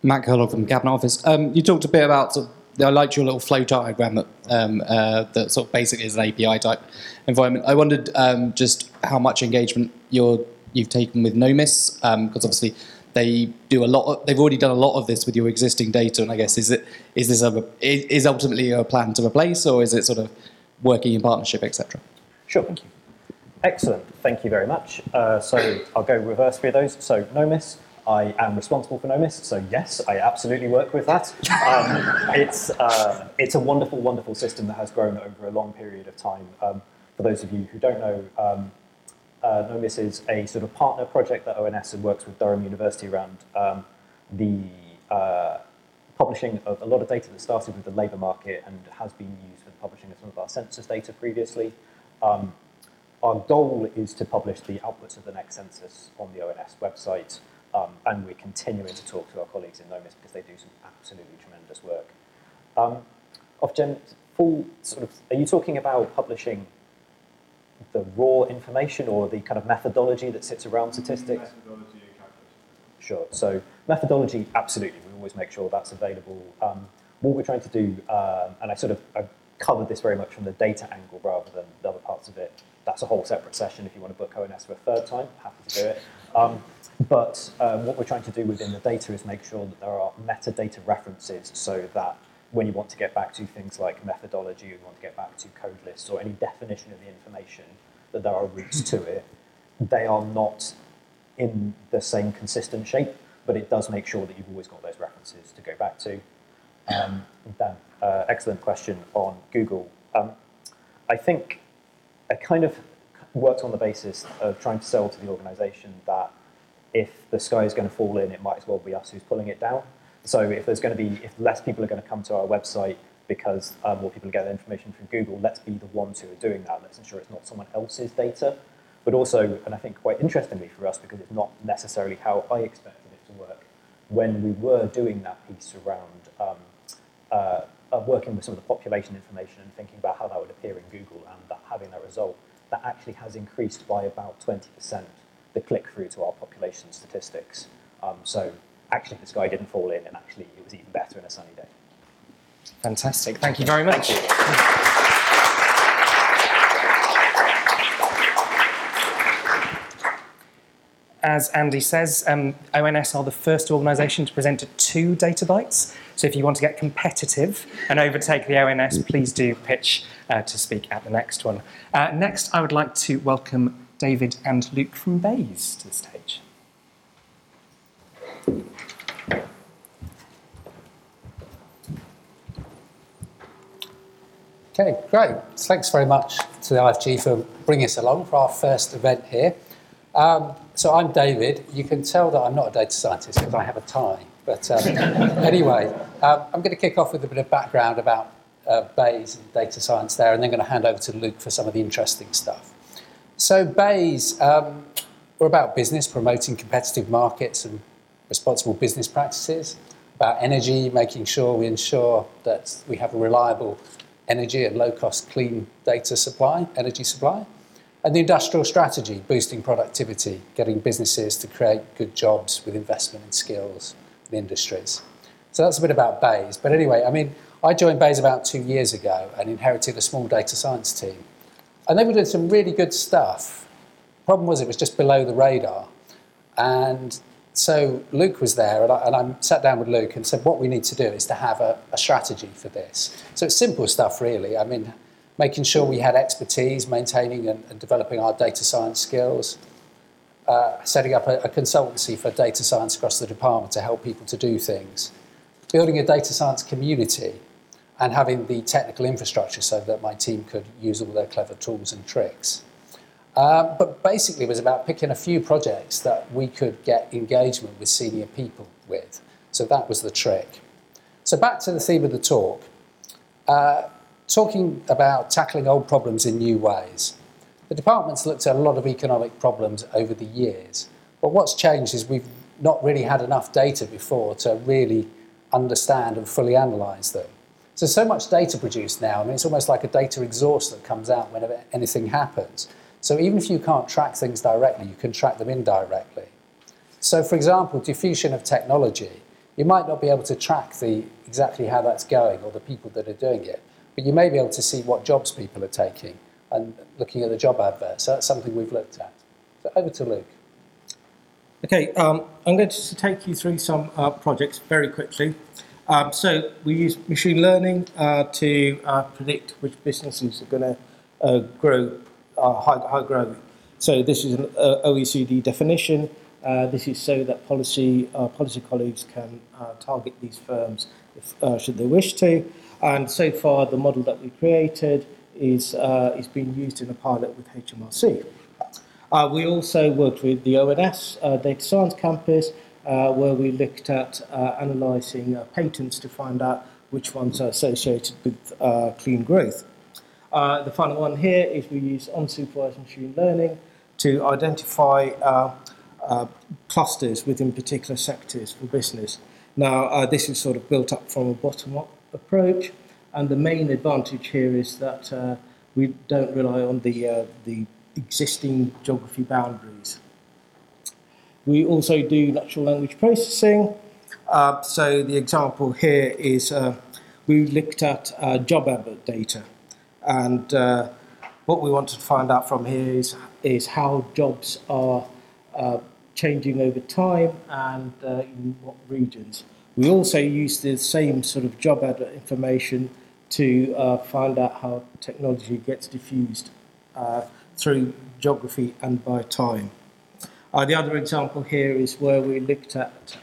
Matt Kellogg from Cabinet Office. Um, you talked a bit about sort of, I liked your little flow diagram that um, uh, that sort of basically is an API type environment. I wondered um, just how much engagement you're you've taken with Nomis because um, obviously they do a lot. Of, they've already done a lot of this with your existing data, and I guess is it is this a is ultimately a plan to replace, or is it sort of working in partnership, etc. Sure. Thank you. Excellent. Thank you very much. Uh, so I'll go reverse through those. So Nomis. I am responsible for Nomis, so yes, I absolutely work with that. Um, it's, uh, it's a wonderful, wonderful system that has grown over a long period of time. Um, for those of you who don't know, um, uh, Nomis is a sort of partner project that ONS works with Durham University around um, the uh, publishing of a lot of data that started with the labour market and has been used for the publishing of some of our census data previously. Um, our goal is to publish the outputs of the next census on the ONS website. Um, and we're continuing to talk to our colleagues in Nomis because they do some absolutely tremendous work. Um, Ofgem, full sort of, are you talking about publishing the raw information or the kind of methodology that sits around statistics? Methodology and calculation. Sure. So methodology, absolutely. We always make sure that's available. Um, what we're trying to do, um, and I sort of I covered this very much from the data angle rather than the other parts of it. That's a whole separate session. If you want to book ONS for a third time, happy to do it. Um, but um, what we're trying to do within the data is make sure that there are metadata references so that when you want to get back to things like methodology, you want to get back to code lists or any definition of the information, that there are routes to it. They are not in the same consistent shape, but it does make sure that you've always got those references to go back to. Um, Dan, uh, excellent question on Google. Um, I think I kind of worked on the basis of trying to sell to the organization that if the sky is going to fall in, it might as well be us who's pulling it down. So if there's going to be, if less people are going to come to our website because um, more people get their information from Google, let's be the ones who are doing that. Let's ensure it's not someone else's data. But also, and I think quite interestingly for us, because it's not necessarily how I expected it to work, when we were doing that piece around um, uh, uh, working with some of the population information and thinking about how that would appear in Google and that having that result, that actually has increased by about 20% the click through to our population statistics. Um, so actually the sky didn't fall in and actually it was even better in a sunny day. Fantastic. Thank you very much. as Andy says, um, ONS are the first organisation to present at two data bytes. So if you want to get competitive and overtake the ONS, please do pitch uh, to speak at the next one. Uh, next, I would like to welcome David and Luke from BEIS to the stage. Okay, great. Thanks very much to the IFG for bringing us along for our first event here. Um, so I'm David. You can tell that I'm not a data scientist because I have a tie. But um, anyway, um, I'm going to kick off with a bit of background about uh, BEIS and data science there, and then going to hand over to Luke for some of the interesting stuff. So BEIS, um, we're about business, promoting competitive markets and responsible business practices, about energy, making sure we ensure that we have a reliable energy and low-cost clean data supply, energy supply, and the industrial strategy, boosting productivity, getting businesses to create good jobs with investment in skills and industries. So that's a bit about BEIS. But anyway, I mean, I joined BEIS about two years ago and inherited a small data science team. And they were doing some really good stuff. Problem was it was just below the radar. And so Luke was there, and I, and I sat down with Luke and said, what we need to do is to have a, a strategy for this. So it's simple stuff, really. I mean, making sure we had expertise, maintaining and, and developing our data science skills, uh, setting up a, a consultancy for data science across the department to help people to do things, building a data science community, and having the technical infrastructure so that my team could use all their clever tools and tricks. Um, but basically, it was about picking a few projects that we could get engagement with senior people with. So that was the trick. So back to the theme of the talk. Uh, talking about tackling old problems in new ways. The department's looked at a lot of economic problems over the years, but what's changed is we've not really had enough data before to really understand and fully analyse them. So, so much data produced now, I mean, it's almost like a data exhaust that comes out whenever anything happens. So even if you can't track things directly, you can track them indirectly. So for example, diffusion of technology, you might not be able to track the, exactly how that's going or the people that are doing it, but you may be able to see what jobs people are taking and looking at the job adverts. So that's something we've looked at. So over to Luke. Okay, um, I'm going to take you through some uh, projects very quickly. Um, so we use machine learning uh, to uh, predict which businesses are going to uh, grow high, high growth. So this is an uh, OECD definition. Uh, this is so that policy uh, policy colleagues can uh, target these firms if, uh, should they wish to. And so far, the model that we created is uh, is being used in a pilot with HMRC. We also worked with the ONS Data Science Campus, where we looked at analysing patents to find out which ones are associated with clean growth. Uh, the final one here is we use unsupervised machine learning to identify uh, uh, clusters within particular sectors for business. Now, uh, this is sort of built up from a bottom-up approach, and the main advantage here is that uh, we don't rely on the, uh, the existing geography boundaries. We also do natural language processing. So the example here is we looked at job advert data. And uh, what we want to find out from here is, is how jobs are uh, changing over time and uh, in what regions. We also use the same sort of job advert information to uh, find out how technology gets diffused uh, through geography and by time. Uh, the other example here is where we looked at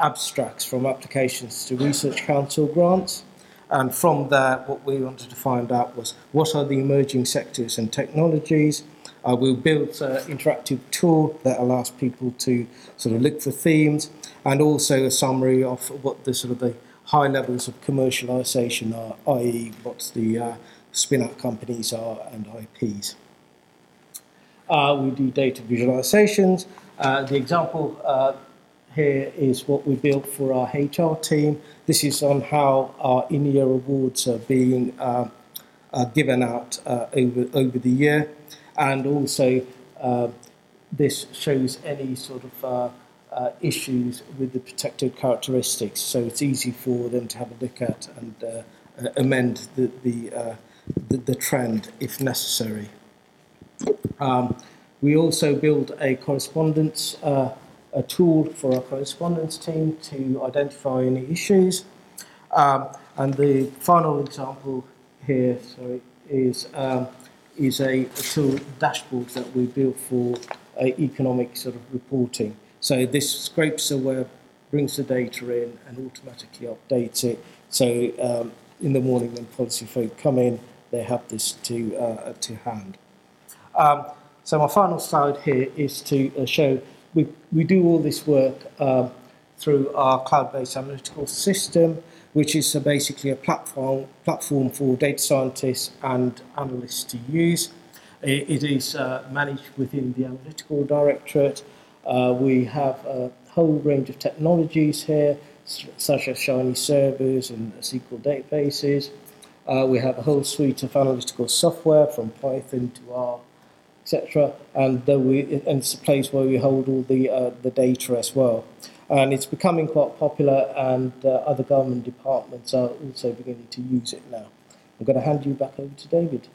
abstracts from applications to Research Council grants. And from there, what we wanted to find out was what are the emerging sectors and technologies. Uh, we built an interactive tool that allows people to sort of look for themes and also a summary of what the sort of the high levels of commercialization are, i.e. what the uh, spin-out companies are and IPs. Uh, we do data visualizations. Uh, the example uh, here is what we built for our HR team. This is on how our in-year awards are being uh, uh, given out uh, over, over the year. And also, uh, this shows any sort of uh, uh, issues with the protected characteristics. So it's easy for them to have a look at and amend the, the, the, the trend if necessary. Um, we also build a correspondence a tool for our correspondence team to identify any issues. Um, and the final example here, sorry, is um, is a, a tool dashboard that we built for uh, economic sort of reporting. So this scrapes the web, brings the data in, and automatically updates it. So um, in the morning when policy folk come in, they have this to uh, to hand. Um, so my final slide here is to uh, show we, we do all this work um, through our cloud-based analytical system, which is uh, basically a platform platform for data scientists and analysts to use. It, it is uh, managed within the analytical directorate. Uh, we have a whole range of technologies here, such as Shiny servers and SQL databases. Uh, we have a whole suite of analytical software from Python to R, etc. And we, and it's a place where we hold all the uh, the data as well. And it's becoming quite popular, and uh, other government departments are also beginning to use it now. I'm going to hand you back over to David.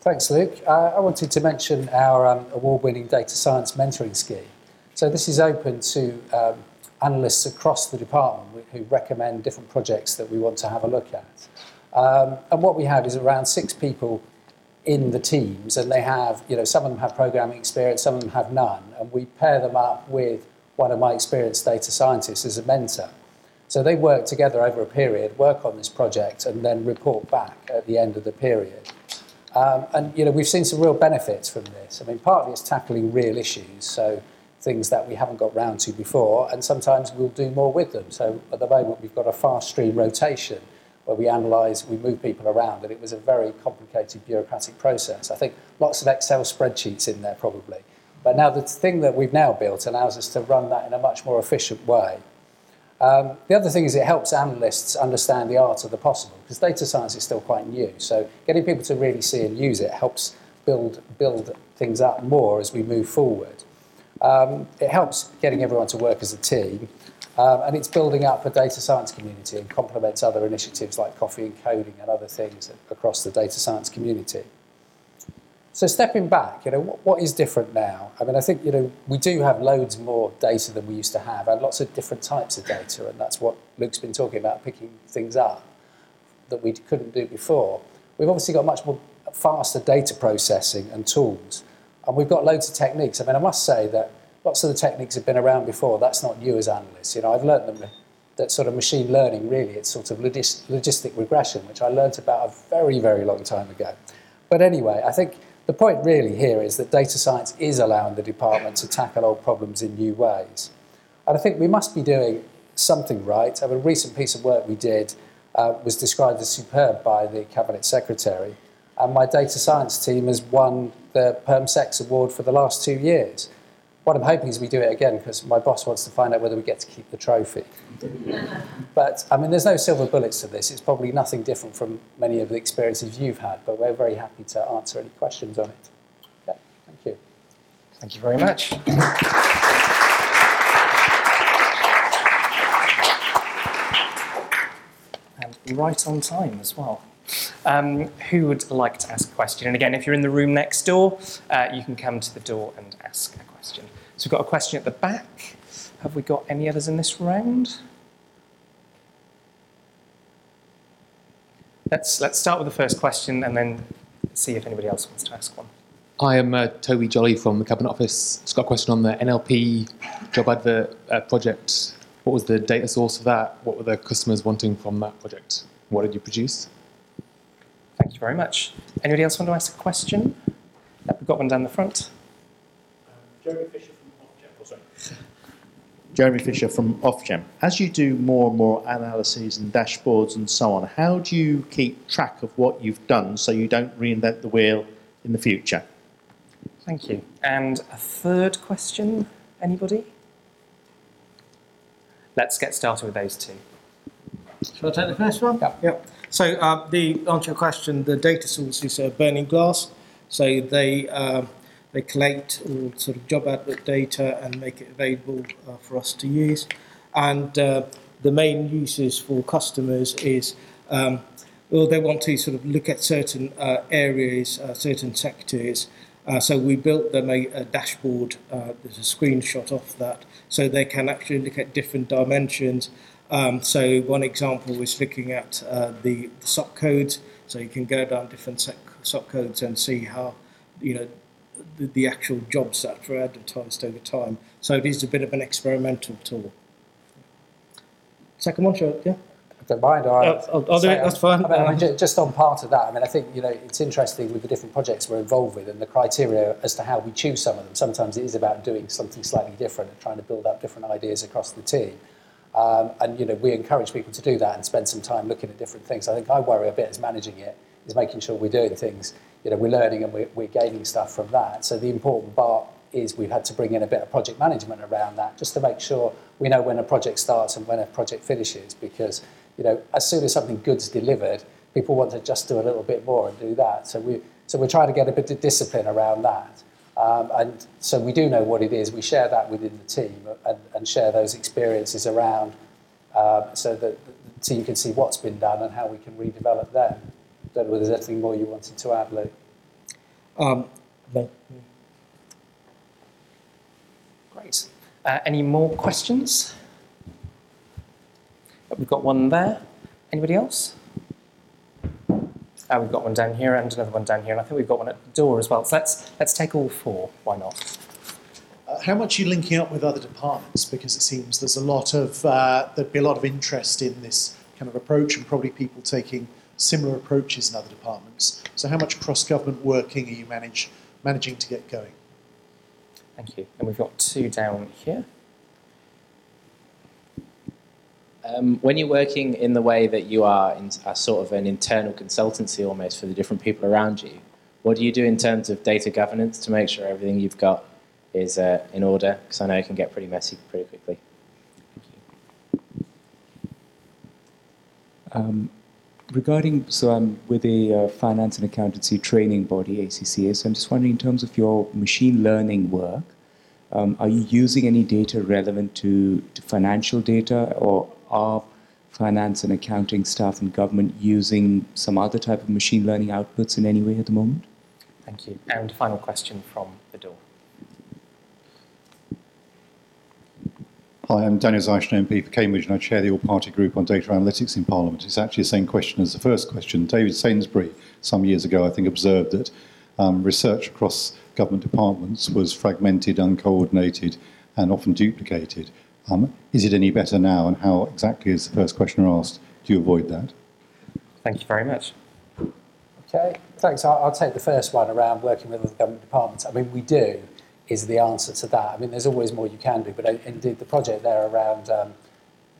Thanks, Luke. Uh, I wanted to mention our um, award-winning data science mentoring scheme. So this is open to um, analysts across the department who recommend different projects that we want to have a look at. Um, and what we have is around six people in the teams, and they have, you know, some of them have programming experience, some of them have none, and we pair them up with one of my experienced data scientists as a mentor. So they work together over a period, work on this project, and then report back at the end of the period. Um, and you know, we've seen some real benefits from this. I mean, partly it's tackling real issues, so things that we haven't got round to before, and sometimes we'll do more with them. So at the moment, we've got a fast stream rotation where we analyse, we move people around, and it was a very complicated bureaucratic process. I think lots of Excel spreadsheets in there probably. But now the thing that we've now built allows us to run that in a much more efficient way. Um, the other thing is it helps analysts understand the art of the possible because data science is still quite new. So getting people to really see and use it helps build build things up more as we move forward. Um, it helps getting everyone to work as a team, um, and it's building up a data science community and complements other initiatives like coffee and coding and other things across the data science community. So stepping back, you know, what, what is different now? I mean, I think, you know, we do have loads more data than we used to have and lots of different types of data, and that's what Luke's been talking about, picking things up that we couldn't do before. We've obviously got much more faster data processing and tools, and we've got loads of techniques. I mean, I must say that lots of the techniques have been around before. That's not new as analysts. You know, I've learned them that sort of machine learning, really, it's sort of logis- logistic regression, which I learned about a very, very long time ago. But anyway, I think the point really here is that data science is allowing the department to tackle old problems in new ways. And I think we must be doing something right. I mean, a recent piece of work we did uh, was described as superb by the Cabinet Secretary, and my data science team has won the PermSex Award for the last two years. What I'm hoping is we do it again because my boss wants to find out whether we get to keep the trophy. But I mean, there's no silver bullets to this. It's probably nothing different from many of the experiences you've had, but we're very happy to answer any questions on it. Okay, thank you. Thank you very much. And right on time as well. Um, who would like to ask a question? And again, if you're in the room next door, uh, you can come to the door and ask a question. So we've got a question at the back. Have we got any others in this round? Let's, let's start with the first question and then see if anybody else wants to ask one. I am uh, Toby Jolly from the Cabinet Office. Just got a question on the NLP job advert uh, project. What was the data source of that? What were the customers wanting from that project? What did you produce? Thank you very much. Anybody else want to ask a question? Yep, we've got one down the front. Jeremy Fisher from Ofgem. Oh, sorry. Jeremy Fisher from Ofgem. As you do more and more analyses and dashboards and so on, how do you keep track of what you've done so you don't reinvent the wheel in the future? Thank you. And a third question, anybody? Let's get started with those two. Shall I take the first one? Yep. yep. So uh, the answer to your question, the data sources is uh, Burning Glass. So they um, they collect all sort of job advert data and make it available uh, for us to use. And uh, the main uses for customers is um, well, they want to sort of look at certain uh, areas, uh, certain sectors, Uh, so we built them a, a dashboard. Uh, there's a screenshot of that, so they can actually look at different dimensions. Um, so one example was looking at the, the SOC codes. So you can go down different SOC codes and see how, you know, the, the actual jobs that were advertised over time. So it is a bit of an experimental tool. Second one, sure, yeah. don't mind. I'll, Uh, I'll- I'll do it, that's fine. I mean, I mean, just on part of that, I mean, I think you know it's interesting with the different projects we're involved with and the criteria as to how we choose some of them. Sometimes it is about doing something slightly different and trying to build up different ideas across the team. Um, and you know, we encourage people to do that and spend some time looking at different things. I think I worry a bit as managing it is making sure we're doing things. You know, we're learning and we're, we're gaining stuff from that. So the important part is we've had to bring in a bit of project management around that just to make sure we know when a project starts and when a project finishes because you know as soon as something good's delivered people want to just do a little bit more and do that. So we so we're trying to get a bit of discipline around that. Um, and so we do know what it is. We share that within the team and, and share those experiences around um, so that the team can see what's been done and how we can redevelop them don't know whether there's anything more you wanted to add Luke Um, no. Great. Uh, any more questions? Uh, We've got one there. Anybody else? Uh, we've got one down here and another one down here, and I think we've got one at the door as well. So let's let's take all four. Why not? Uh, how much are you linking up with other departments? Because it seems there's a lot of uh, there'd be a lot of interest in this kind of approach, and probably people taking similar approaches in other departments. So, how much cross-government working are you manage managing to get going? Thank you. And we've got two down here. Um, when you're working in the way that you are in a sort of an internal consultancy almost for the different people around you, what do you do in terms of data governance to make sure everything you've got is uh, in order? Because I know it can get pretty messy pretty quickly. Um, regarding, so I'm with a uh, finance and accountancy training body, ACCA, so I'm just wondering in terms of your machine learning work, um, are you using any data relevant to, to financial data or are finance and accounting staff and government using some other type of machine learning outputs in any way at the moment? Thank you. And final question from the door. Hi, I'm Daniel Zeichner, MP for Cambridge, and I chair the all-party group on data analytics in Parliament. It's actually the same question as the first question. David Sainsbury, some years ago, I think, observed that um, research across government departments was fragmented, uncoordinated, and often duplicated. Um, is it any better now, and how exactly, as the first questioner asked, do you avoid that? Thank you very much. Okay, thanks. I'll, I'll take the first one around working with other government departments. I mean, we do, is the answer to that. I mean, there's always more you can do, but indeed the project there around um,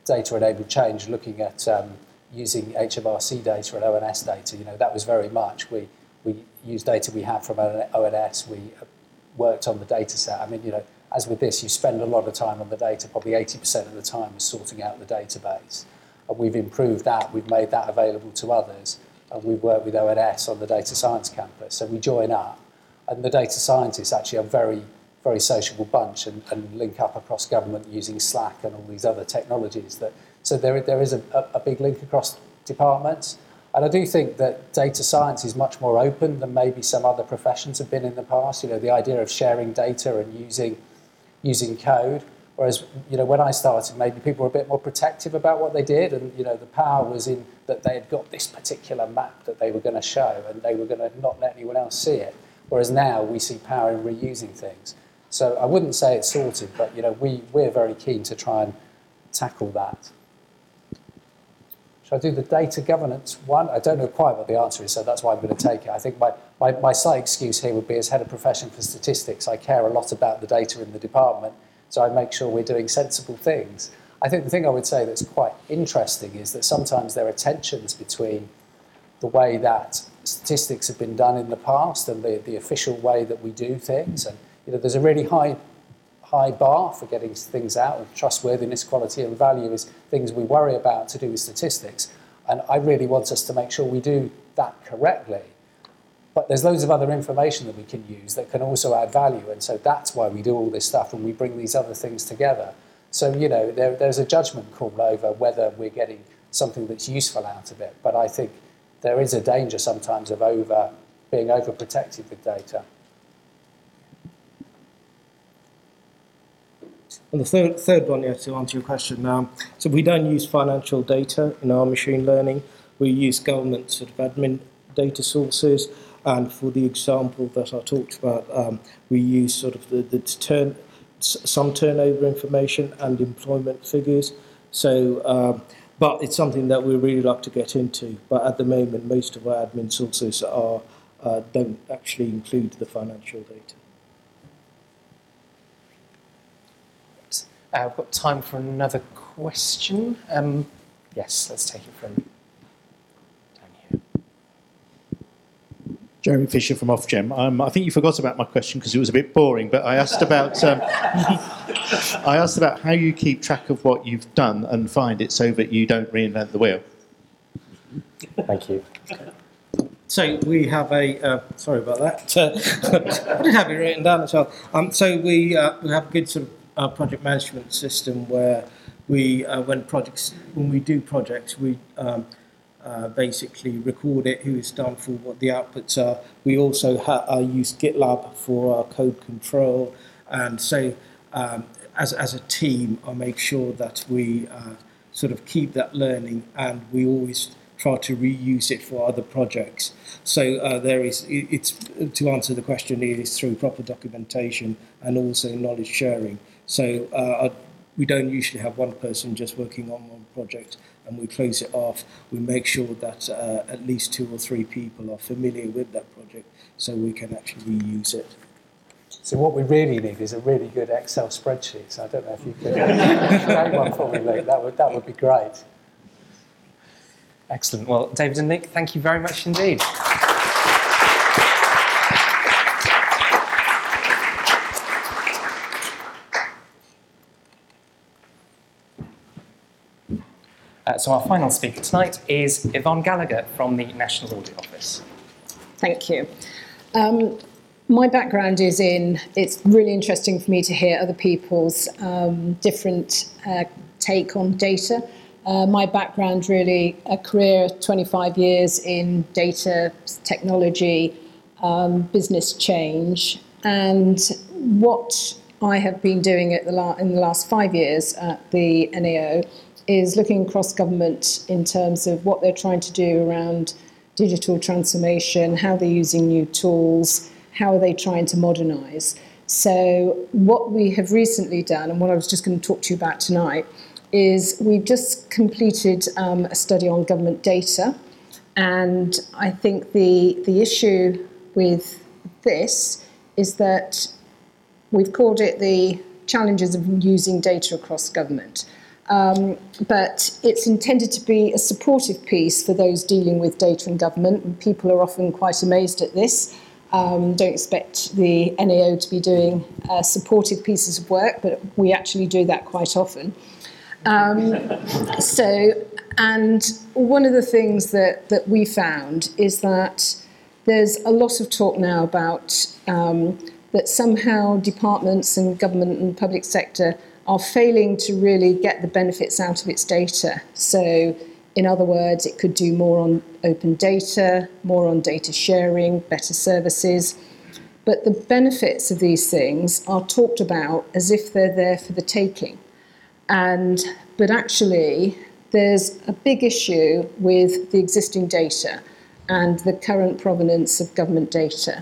data-enabled change, looking at um, using HMRC data and ONS data, you know, that was very much, we, we used data we had from ONS, we uh, worked on the data set. I mean, you know, as with this, you spend a lot of time on the data, probably 80% of the time is sorting out the database. And we've improved that, we've made that available to others, and we've worked with ONS on the data science campus. So we join up, and the data scientists actually are very, very sociable bunch and, and link up across government using Slack and all these other technologies. That So there, there is a, a, a big link across departments. And I do think that data science is much more open than maybe some other professions have been in the past. You know, the idea of sharing data and using using code. Whereas, you know, when I started, maybe people were a bit more protective about what they did, and you know, the power was in that they had got this particular map that they were going to show, and they were going to not let anyone else see it. Whereas now we see power in reusing things. So I wouldn't say it's sorted, but you know, we we're very keen to try and tackle that. Should I do the data governance one? I don't know quite what the answer is, so that's why I'm going to take it. I think my, my, my slight excuse here would be as head of profession for statistics, I care a lot about the data in the department, so I make sure we're doing sensible things. I think the thing I would say that's quite interesting is that sometimes there are tensions between the way that statistics have been done in the past and the, the official way that we do things. And you know, there's a really high high bar for getting things out, and trustworthiness, quality, and value is things we worry about to do with statistics. And I really want us to make sure we do that correctly. But there's loads of other information that we can use that can also add value, and so that's why we do all this stuff and we bring these other things together. So you know, there, there's a judgment call over whether we're getting something that's useful out of it. But I think there is a danger sometimes of over being overprotected with data. And the third, third one, yeah, to answer your question, um, so we don't use financial data in our machine learning. We use government sort of admin data sources. And for the example that I talked about, um, we use sort of the, the turn, some turnover information and employment figures. So, um, but it's something that we really like to get into. But at the moment, most of our admin sources are uh, don't actually include the financial data. Uh, we've got time for another question. Um, yes, let's take it from down here. Jeremy Fisher from Ofgem. Um, I think you forgot about my question because it was a bit boring, but I asked about um, I asked about how you keep track of what you've done and find it so that you don't reinvent the wheel. Thank you. So we have a uh, sorry about that. Uh, I did have it written down as well. Um, so we uh, we have a good sort of uh, project management system where we uh, when projects when we do projects we um, uh, basically record it, who done for, what the outputs are. We also ha- uh, use GitLab for our code control, and so um, as as a team, I make sure that we uh, sort of keep that learning, and we always try to reuse it for other projects. So uh, there is it's to answer the question it is through proper documentation and also knowledge sharing. So uh, we don't usually have one person just working on one project and we close it off, we make sure that uh, at least two or three people are familiar with that project so we can actually reuse it. So what we really need is a really good Excel spreadsheet. So I don't know if you could create one for me, Luke. That would, that would be great. Excellent. Well, David and Nick, thank you very much indeed. Uh, so our final speaker tonight is Yvonne Gallagher from the National Audit Office. Thank you. Um, my background is in, it's really interesting for me to hear other people's um, different uh, take on data. Uh, my background really, a career 25 years in data technology, um, business change, and what I have been doing the la- in the last five years at the NAO is looking across government in terms of what they're trying to do around digital transformation, how they're using new tools, how are they trying to modernise. So, what we have recently done, and what I was just going to talk to you about tonight, is we've just completed um, a study on government data. And I think the, the issue with this is that we've called it the challenges of using data across government. Um, but it's intended to be a supportive piece for those dealing with data and government. And people are often quite amazed at this. Um, don't expect the NAO to be doing uh, supportive pieces of work, but we actually do that quite often. Um, so, and one of the things that, that we found is that there's a lot of talk now about um, that somehow departments and government and public sector are failing to really get the benefits out of its data. So, in other words, it could do more on open data, more on data sharing, better services. But the benefits of these things are talked about as if they're there for the taking. And but actually, there's a big issue with the existing data and the current provenance of government data.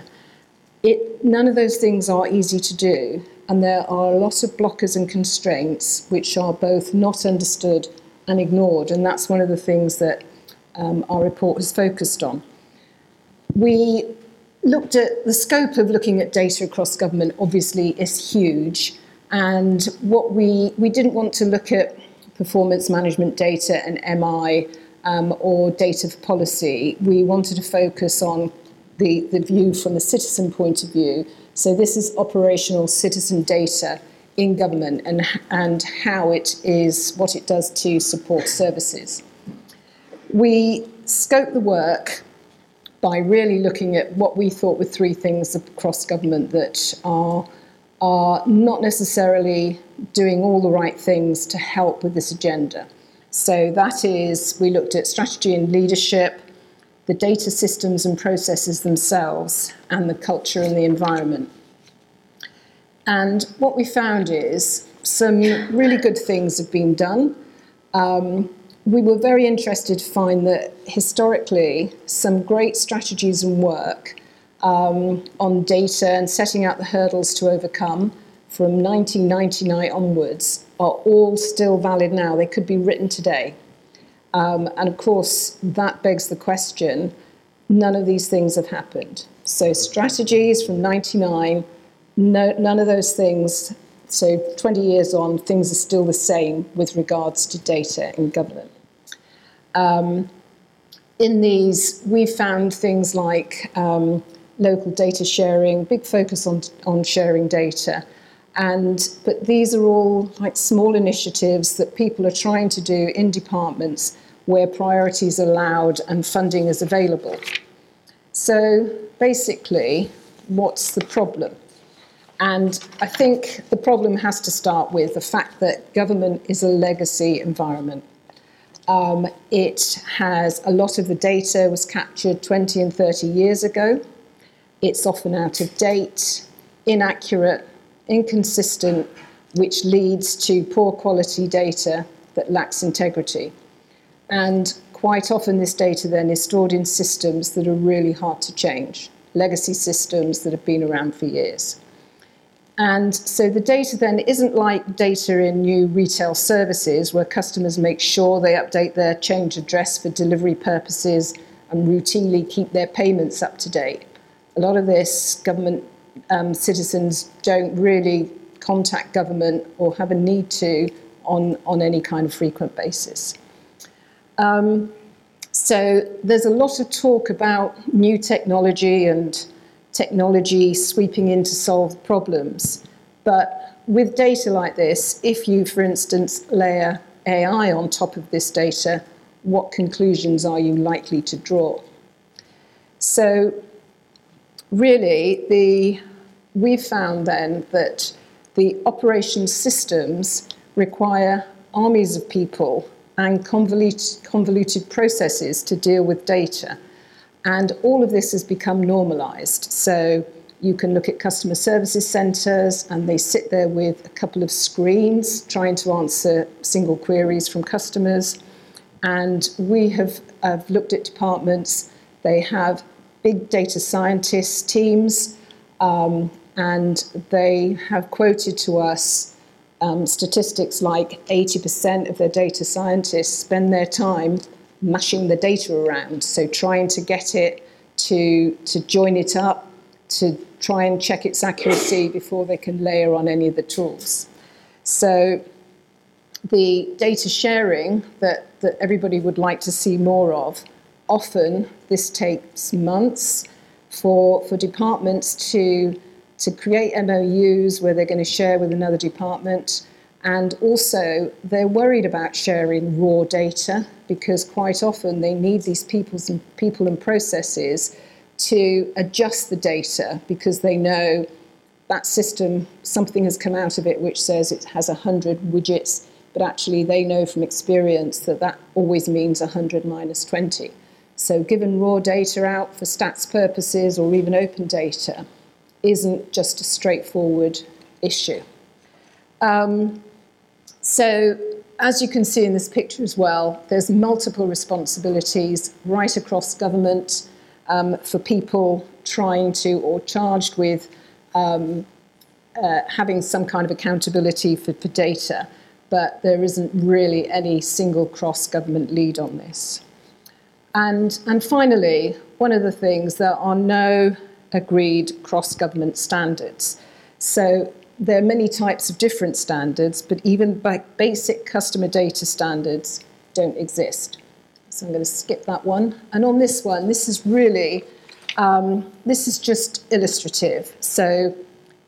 It, none of those things are easy to do, and there are a lot of blockers and constraints which are both not understood and ignored, and that's one of the things that um, our report has focused on. We looked at the scope of looking at data across government, obviously, is huge. And what we, we didn't want to look at performance management data and MI um, or data for policy. We wanted to focus on the, the view from the citizen point of view. So this is operational citizen data in government and, and how it is, what it does to support services. We scoped the work by really looking at what we thought were three things across government that are are not necessarily doing all the right things to help with this agenda. So that is, we looked at strategy and leadership, the data systems and processes themselves, and the culture and the environment. And what we found is some really good things have been done. Um, we were very interested to find that historically, some great strategies and work um, on data and setting out the hurdles to overcome from 1999 onwards are all still valid now. They could be written today. Um, and of course, that begs the question none of these things have happened. So, strategies from 99, no, none of those things. So, 20 years on, things are still the same with regards to data in government. Um, in these, we found things like um, local data sharing, big focus on, on sharing data. And, but these are all like small initiatives that people are trying to do in departments where priorities are allowed and funding is available. So basically, what's the problem? And I think the problem has to start with the fact that government is a legacy environment. Um, it has a lot of the data was captured 20 and 30 years ago. It's often out of date, inaccurate, inconsistent, which leads to poor quality data that lacks integrity. And quite often, this data then is stored in systems that are really hard to change, legacy systems that have been around for years. And so the data then isn't like data in new retail services where customers make sure they update their change address for delivery purposes and routinely keep their payments up to date. A lot of this government um, citizens don't really contact government or have a need to on, on any kind of frequent basis. Um, so there's a lot of talk about new technology and technology sweeping in to solve problems. But with data like this, if you, for instance, layer AI on top of this data, what conclusions are you likely to draw? So really, the, we've found then that the operation systems require armies of people and convoluted, convoluted processes to deal with data. And all of this has become normalized. So you can look at customer services centers, and they sit there with a couple of screens trying to answer single queries from customers. And we have, have looked at departments, they have big data scientists teams, um, and they have quoted to us um, statistics like 80% of their data scientists spend their time mashing the data around, so trying to get it to, to join it up, to try and check its accuracy before they can layer on any of the tools. So the data sharing that, that everybody would like to see more of, often this takes months for, for departments to, to create MOUs where they're going to share with another department. And also, they're worried about sharing raw data because quite often they need these people's and, people and processes to adjust the data because they know that system, something has come out of it which says it has 100 widgets, but actually they know from experience that that always means 100 minus 20. So given raw data out for stats purposes or even open data isn't just a straightforward issue. Um, so as you can see in this picture as well, there's multiple responsibilities right across government um, for people trying to or charged with um, uh, having some kind of accountability for, for data, but there isn't really any single cross government lead on this. And, and finally, one of the things, there are no agreed cross government standards. So there are many types of different standards, but even basic customer data standards don't exist. So I'm going to skip that one. And on this one, this is really, um, this is just illustrative. So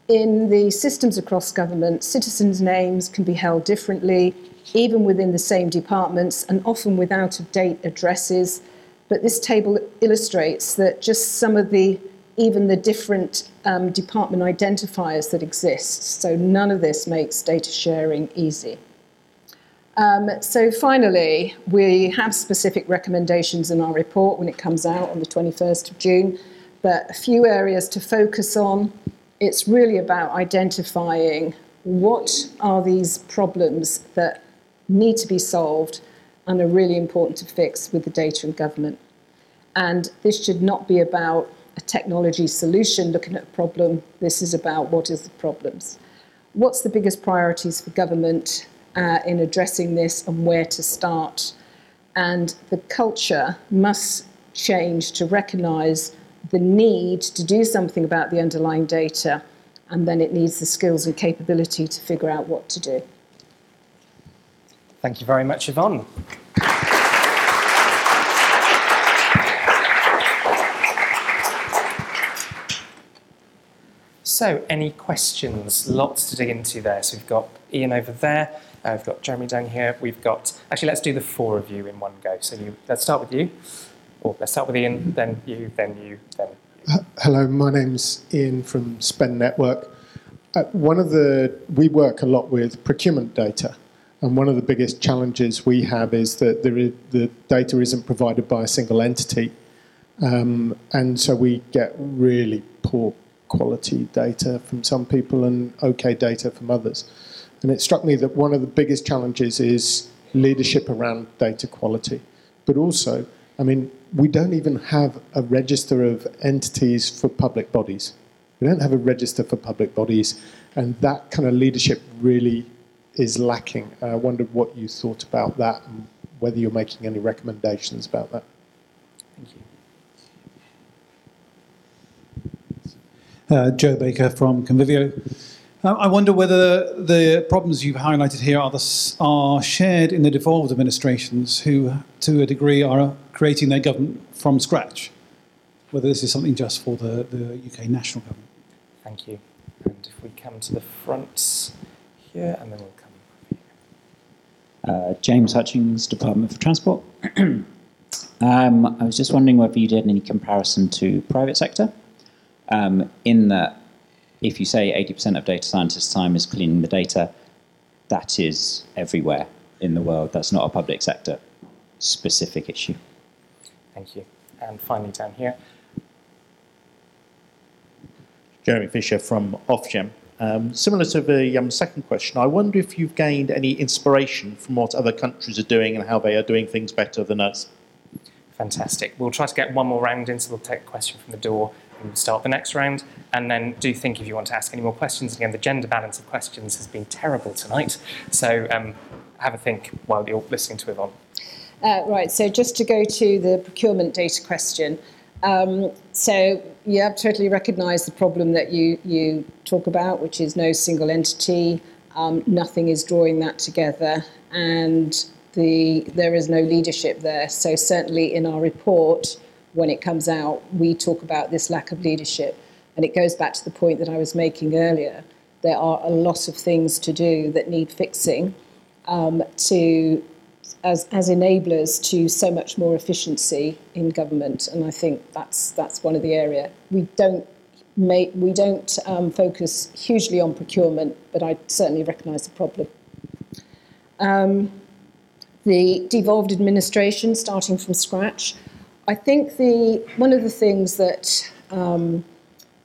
in the systems across government, citizens' names can be held differently, even within the same departments, and often with out-of-date addresses. But this table illustrates that just some of the even the different um, department identifiers that exist. So none of this makes data sharing easy. Um, so finally, we have specific recommendations in our report when it comes out on the 21st of June, but a few areas to focus on it's really about identifying what are these problems that need to be solved and are really important to fix with the data and government. And this should not be about a technology solution looking at a problem. This is about what is the problems. What's the biggest priorities for government uh, in addressing this and where to start? And the culture must change to recognise the need to do something about the underlying data, and then it needs the skills and capability to figure out what to do. Thank you very much, Yvonne. So, any questions? Lots to dig into there. So, we've got Ian over there, uh, we've got Jeremy down here, we've got. Actually, let's do the four of you in one go. So, you, let's start with you. Or let's start with Ian, then you, then you, then. You. Hello, my name's Ian from Spend Network. Uh, one of the we work a lot with procurement data, and one of the biggest challenges we have is that the data isn't provided by a single entity, um, and so we get really poor quality data from some people and okay data from others. And it struck me that one of the biggest challenges is leadership around data quality, but also, I mean, we don't even have a register of entities for public bodies. We don't have a register for public bodies, and that kind of leadership really is lacking. I wondered what you thought about that and whether you're making any recommendations about that. Thank you. Uh, Joe Baker from Convivio. Uh, I wonder whether the problems you've highlighted here are, the, are shared in the devolved administrations who, to a degree, are creating their government from scratch. Whether this is something just for the, the UK national government. Thank you. And if we come to the front here, and then we'll come. Uh, James Hutchings, Department for Transport. um, I was just wondering whether you did any comparison to private sector, um, in that if you say 80% of data scientists' time is cleaning the data, that is everywhere in the world. That's not a public sector specific issue. Thank you. And finally, down here. Jeremy Fisher from Ofgem. Um, similar to the um, second question, I wonder if you've gained any inspiration from what other countries are doing and how they are doing things better than us. Fantastic. We'll try to get one more round in, so we'll take a question from the door and we'll start the next round. And then do think if you want to ask any more questions. Again, the gender balance of questions has been terrible tonight, so um, have a think while you're listening to Yvonne. Uh, right, so just to go to the procurement data question. Um, so yeah, I've totally recognise the problem that you, you talk about, which is no single entity, um, nothing is drawing that together, and the, there is no leadership there. So certainly in our report, when it comes out, we talk about this lack of leadership. And it goes back to the point that I was making earlier. There are a lot of things to do that need fixing um, to as, as enablers to so much more efficiency in government, and I think that's that's one of the area we don't make, we don't um, focus hugely on procurement, but I certainly recognise the problem. Um, the devolved administration, starting from scratch, I think the one of the things that um,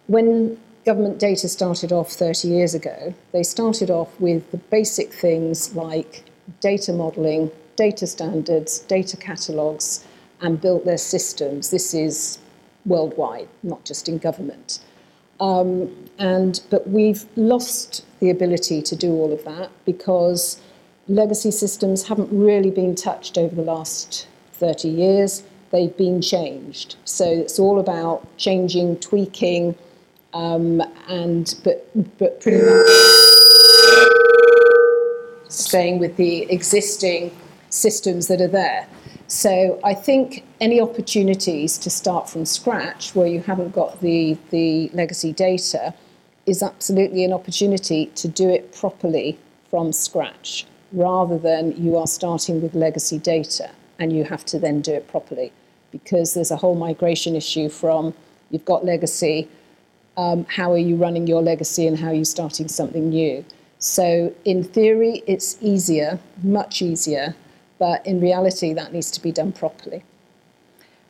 when government data started off 30 years ago, they started off with the basic things like data modelling, data standards, data catalogues, and built their systems. This is worldwide, not just in government. Um, and but we've lost the ability to do all of that because legacy systems haven't really been touched over the last 30 years. They've been changed. So it's all about changing, tweaking, um, and but but pretty much staying with the existing systems that are there. So I think any opportunities to start from scratch where you haven't got the, the legacy data is absolutely an opportunity to do it properly from scratch rather than you are starting with legacy data and you have to then do it properly because there's a whole migration issue from you've got legacy, um, how are you running your legacy and how are you starting something new. So in theory, it's easier, much easier but in reality, that needs to be done properly.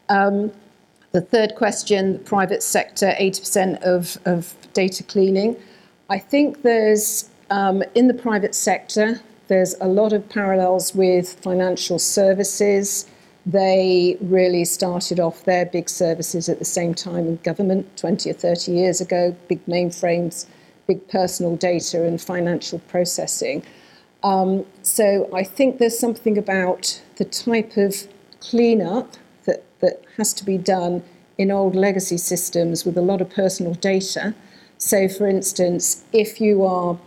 Um, the third question, the private sector, 80% of, of data cleaning. I think there's, um, in the private sector, there's a lot of parallels with financial services. They really started off their big services at the same time in government 20 or 30 years ago, big mainframes, big personal data and financial processing. Um, so I think there's something about the type of cleanup that, that has to be done in old legacy systems with a lot of personal data. So, for instance, if you are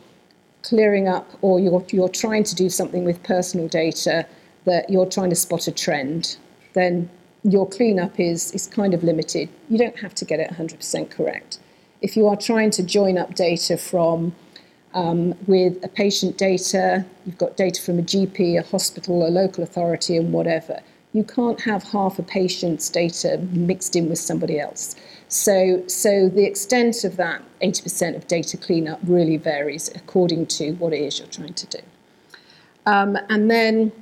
clearing up or you're, you're trying to do something with personal data that you're trying to spot a trend, then your cleanup is, is kind of limited. You don't have to get it 100% correct. If you are trying to join up data from um, with a patient data, you've got data from a GP, a hospital, a local authority, and whatever. You can't have half a patient's data mixed in with somebody else. So, so the extent of that 80% of data cleanup really varies according to what it is you're trying to do. Um, and then,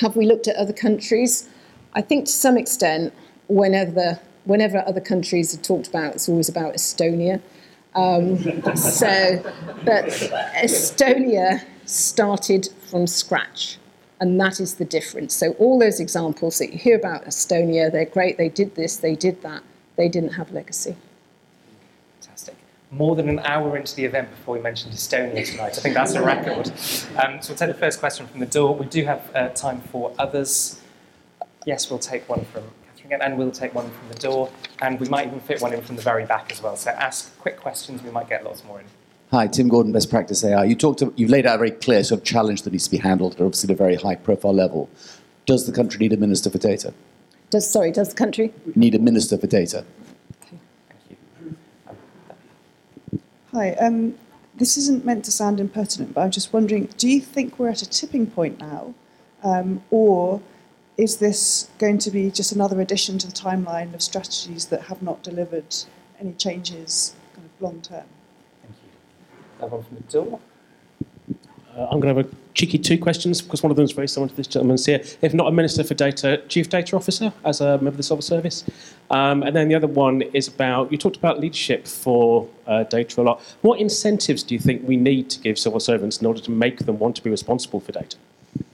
have we looked at other countries? I think to some extent, whenever whenever other countries are talked about, it's always about Estonia. Um, so, but Estonia started from scratch, and that is the difference. So, all those examples that you hear about Estonia, they're great, they did this, they did that, they didn't have legacy. Fantastic. More than an hour into the event before we mentioned Estonia tonight. I think that's a record. Um, so we'll take the first question from the door. We do have uh, time for others. Yes, we'll take one from Catherine again, and we'll take one from the door, and we might even fit one in from the very back as well. So ask quick questions, we might get lots more in. Hi, Tim Gordon, Best Practice AI. You talked. you've laid out a very clear sort of challenge that needs to be handled, at obviously at a very high-profile level. Does the country need a minister for data? Does sorry, does the country? Need a minister for data? Thank you. Hi. Um, this isn't meant to sound impertinent, but I'm just wondering: Do you think we're at a tipping point now, um, or is this going to be just another addition to the timeline of strategies that have not delivered any changes, kind of long term? Thank you. That one from the door. Uh, I'm going to have a cheeky two questions because one of them is very similar to this gentleman's here. If not a Minister for Data, Chief Data Officer as a member of the Civil Service. Um, and then the other one is about you talked about leadership for uh, data a lot. What incentives do you think we need to give civil servants in order to make them want to be responsible for data?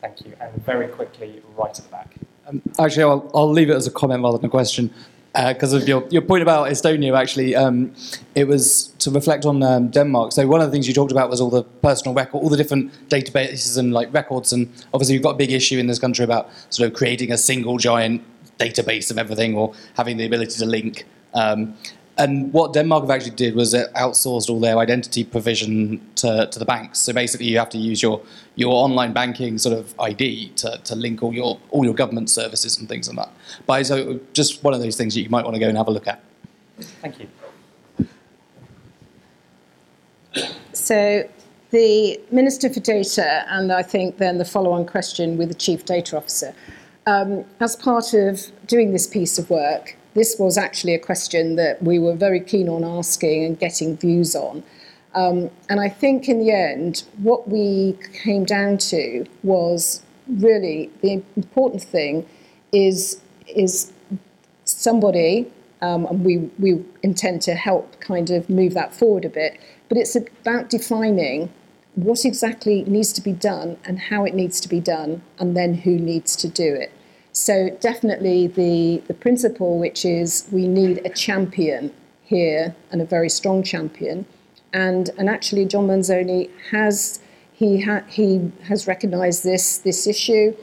Thank you. And very quickly, right at the back. Um, actually, I'll, I'll leave it as a comment rather than a question. Because of your, your point about Estonia, actually, um, it was to reflect on um, Denmark. So one of the things you talked about was all the personal record, all the different databases and like records. And obviously, you've got a big issue in this country about sort of creating a single giant database of everything or having the ability to link. Um, and what Denmark have actually did was it outsourced all their identity provision to, to the banks. So basically, you have to use your your online banking sort of ID to, to link all your all your government services and things like that. But so just one of those things that you might want to go and have a look at. Thank you. So the Minister for Data, and I think then the follow-on question with the Chief Data Officer. Um, as part of doing this piece of work, this was actually a question that we were very keen on asking and getting views on. Um, and I think in the end, what we came down to was really the important thing is, is somebody, um, and we, we intend to help kind of move that forward a bit, but it's about defining what exactly needs to be done and how it needs to be done, and then who needs to do it. So definitely the, the principle, which is we need a champion here and a very strong champion. And, and actually, John Manzoni has he ha, he has recognised this this issue.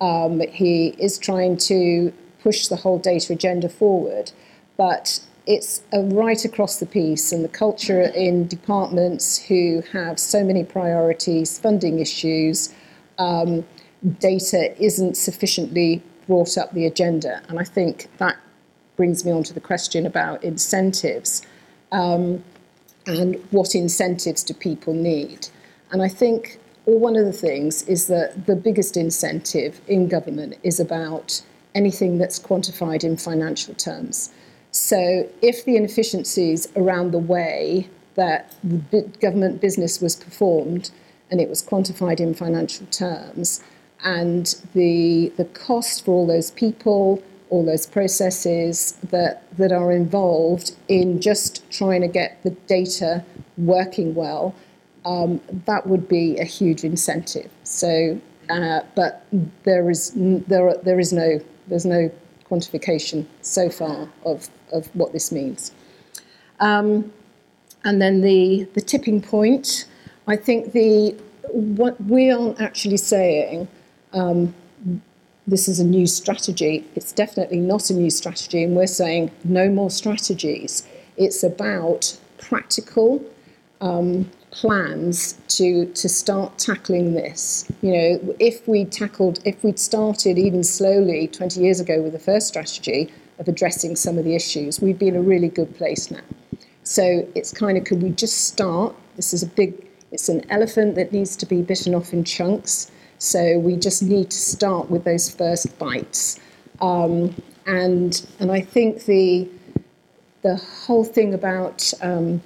Um, he is trying to push the whole data agenda forward, but it's right across the piece, and the culture in departments who have so many priorities, funding issues, um, data isn't sufficiently brought up the agenda. And I think that brings me on to the question about incentives um, and what incentives do people need. And I think well, one of the things is that the biggest incentive in government is about anything that's quantified in financial terms. So if the inefficiencies around the way that government business was performed and it was quantified in financial terms, and the, the cost for all those people, all those processes that, that are involved in just trying to get the data working well, um, that would be a huge incentive. So, uh, but there is there are, there is no there's no quantification so far of, of what this means. Um, and then the the tipping point, I think the what we aren't actually saying. Um, this is a new strategy. It's definitely not a new strategy, and we're saying no more strategies. It's about practical um, plans to to start tackling this. You know, if we tackled, if we'd started even slowly 20 years ago with the first strategy of addressing some of the issues, we'd be in a really good place now. So it's kind of could we just start? This is a big. It's an elephant that needs to be bitten off in chunks. So we just need to start with those first bites. Um, and and I think the the whole thing about um,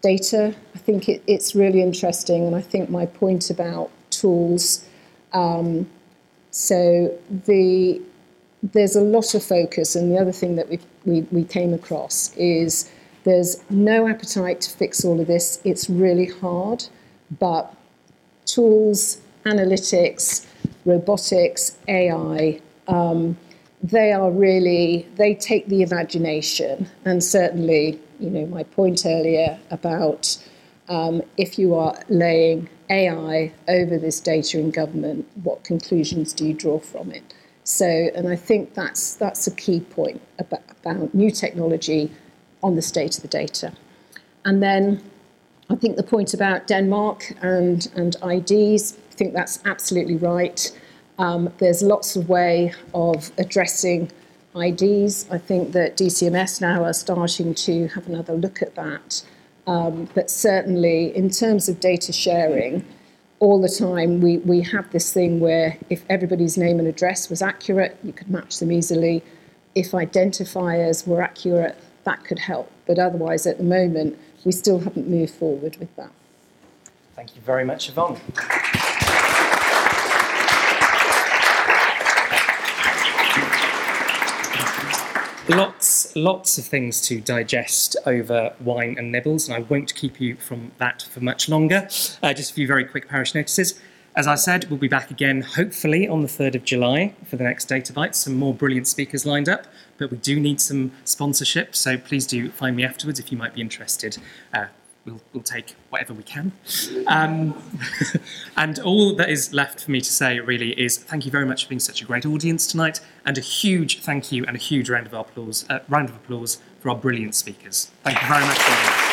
data, I think it, it's really interesting. And I think my point about tools. Um, so the there's a lot of focus, and the other thing that we, we, we came across is there's no appetite to fix all of this. It's really hard, but tools, analytics, robotics, AI, um, they are really, they take the imagination. And certainly, you know, my point earlier about um, if you are laying AI over this data in government, what conclusions do you draw from it? So, and I think that's, that's a key point about, about new technology on the state of the data. And then I think the point about Denmark and, and IDs, I think that's absolutely right. Um, there's lots of way of addressing IDs. I think that DCMS now are starting to have another look at that. Um, but certainly, in terms of data sharing, all the time we, we have this thing where if everybody's name and address was accurate, you could match them easily. If identifiers were accurate, that could help. But otherwise, at the moment, we still haven't moved forward with that. Thank you very much, Yvonne. Lots, lots of things to digest over wine and nibbles, and I won't keep you from that for much longer. Uh, just a few very quick parish notices. As I said, we'll be back again hopefully on the 3rd of July for the next Data Bites. Some more brilliant speakers lined up, but we do need some sponsorship, so please do find me afterwards if you might be interested. Uh, we'll, we'll take whatever we can. Um, and all that is left for me to say really is thank you very much for being such a great audience tonight, and a huge thank you and a huge round of applause, uh, round of applause for our brilliant speakers. Thank you very much.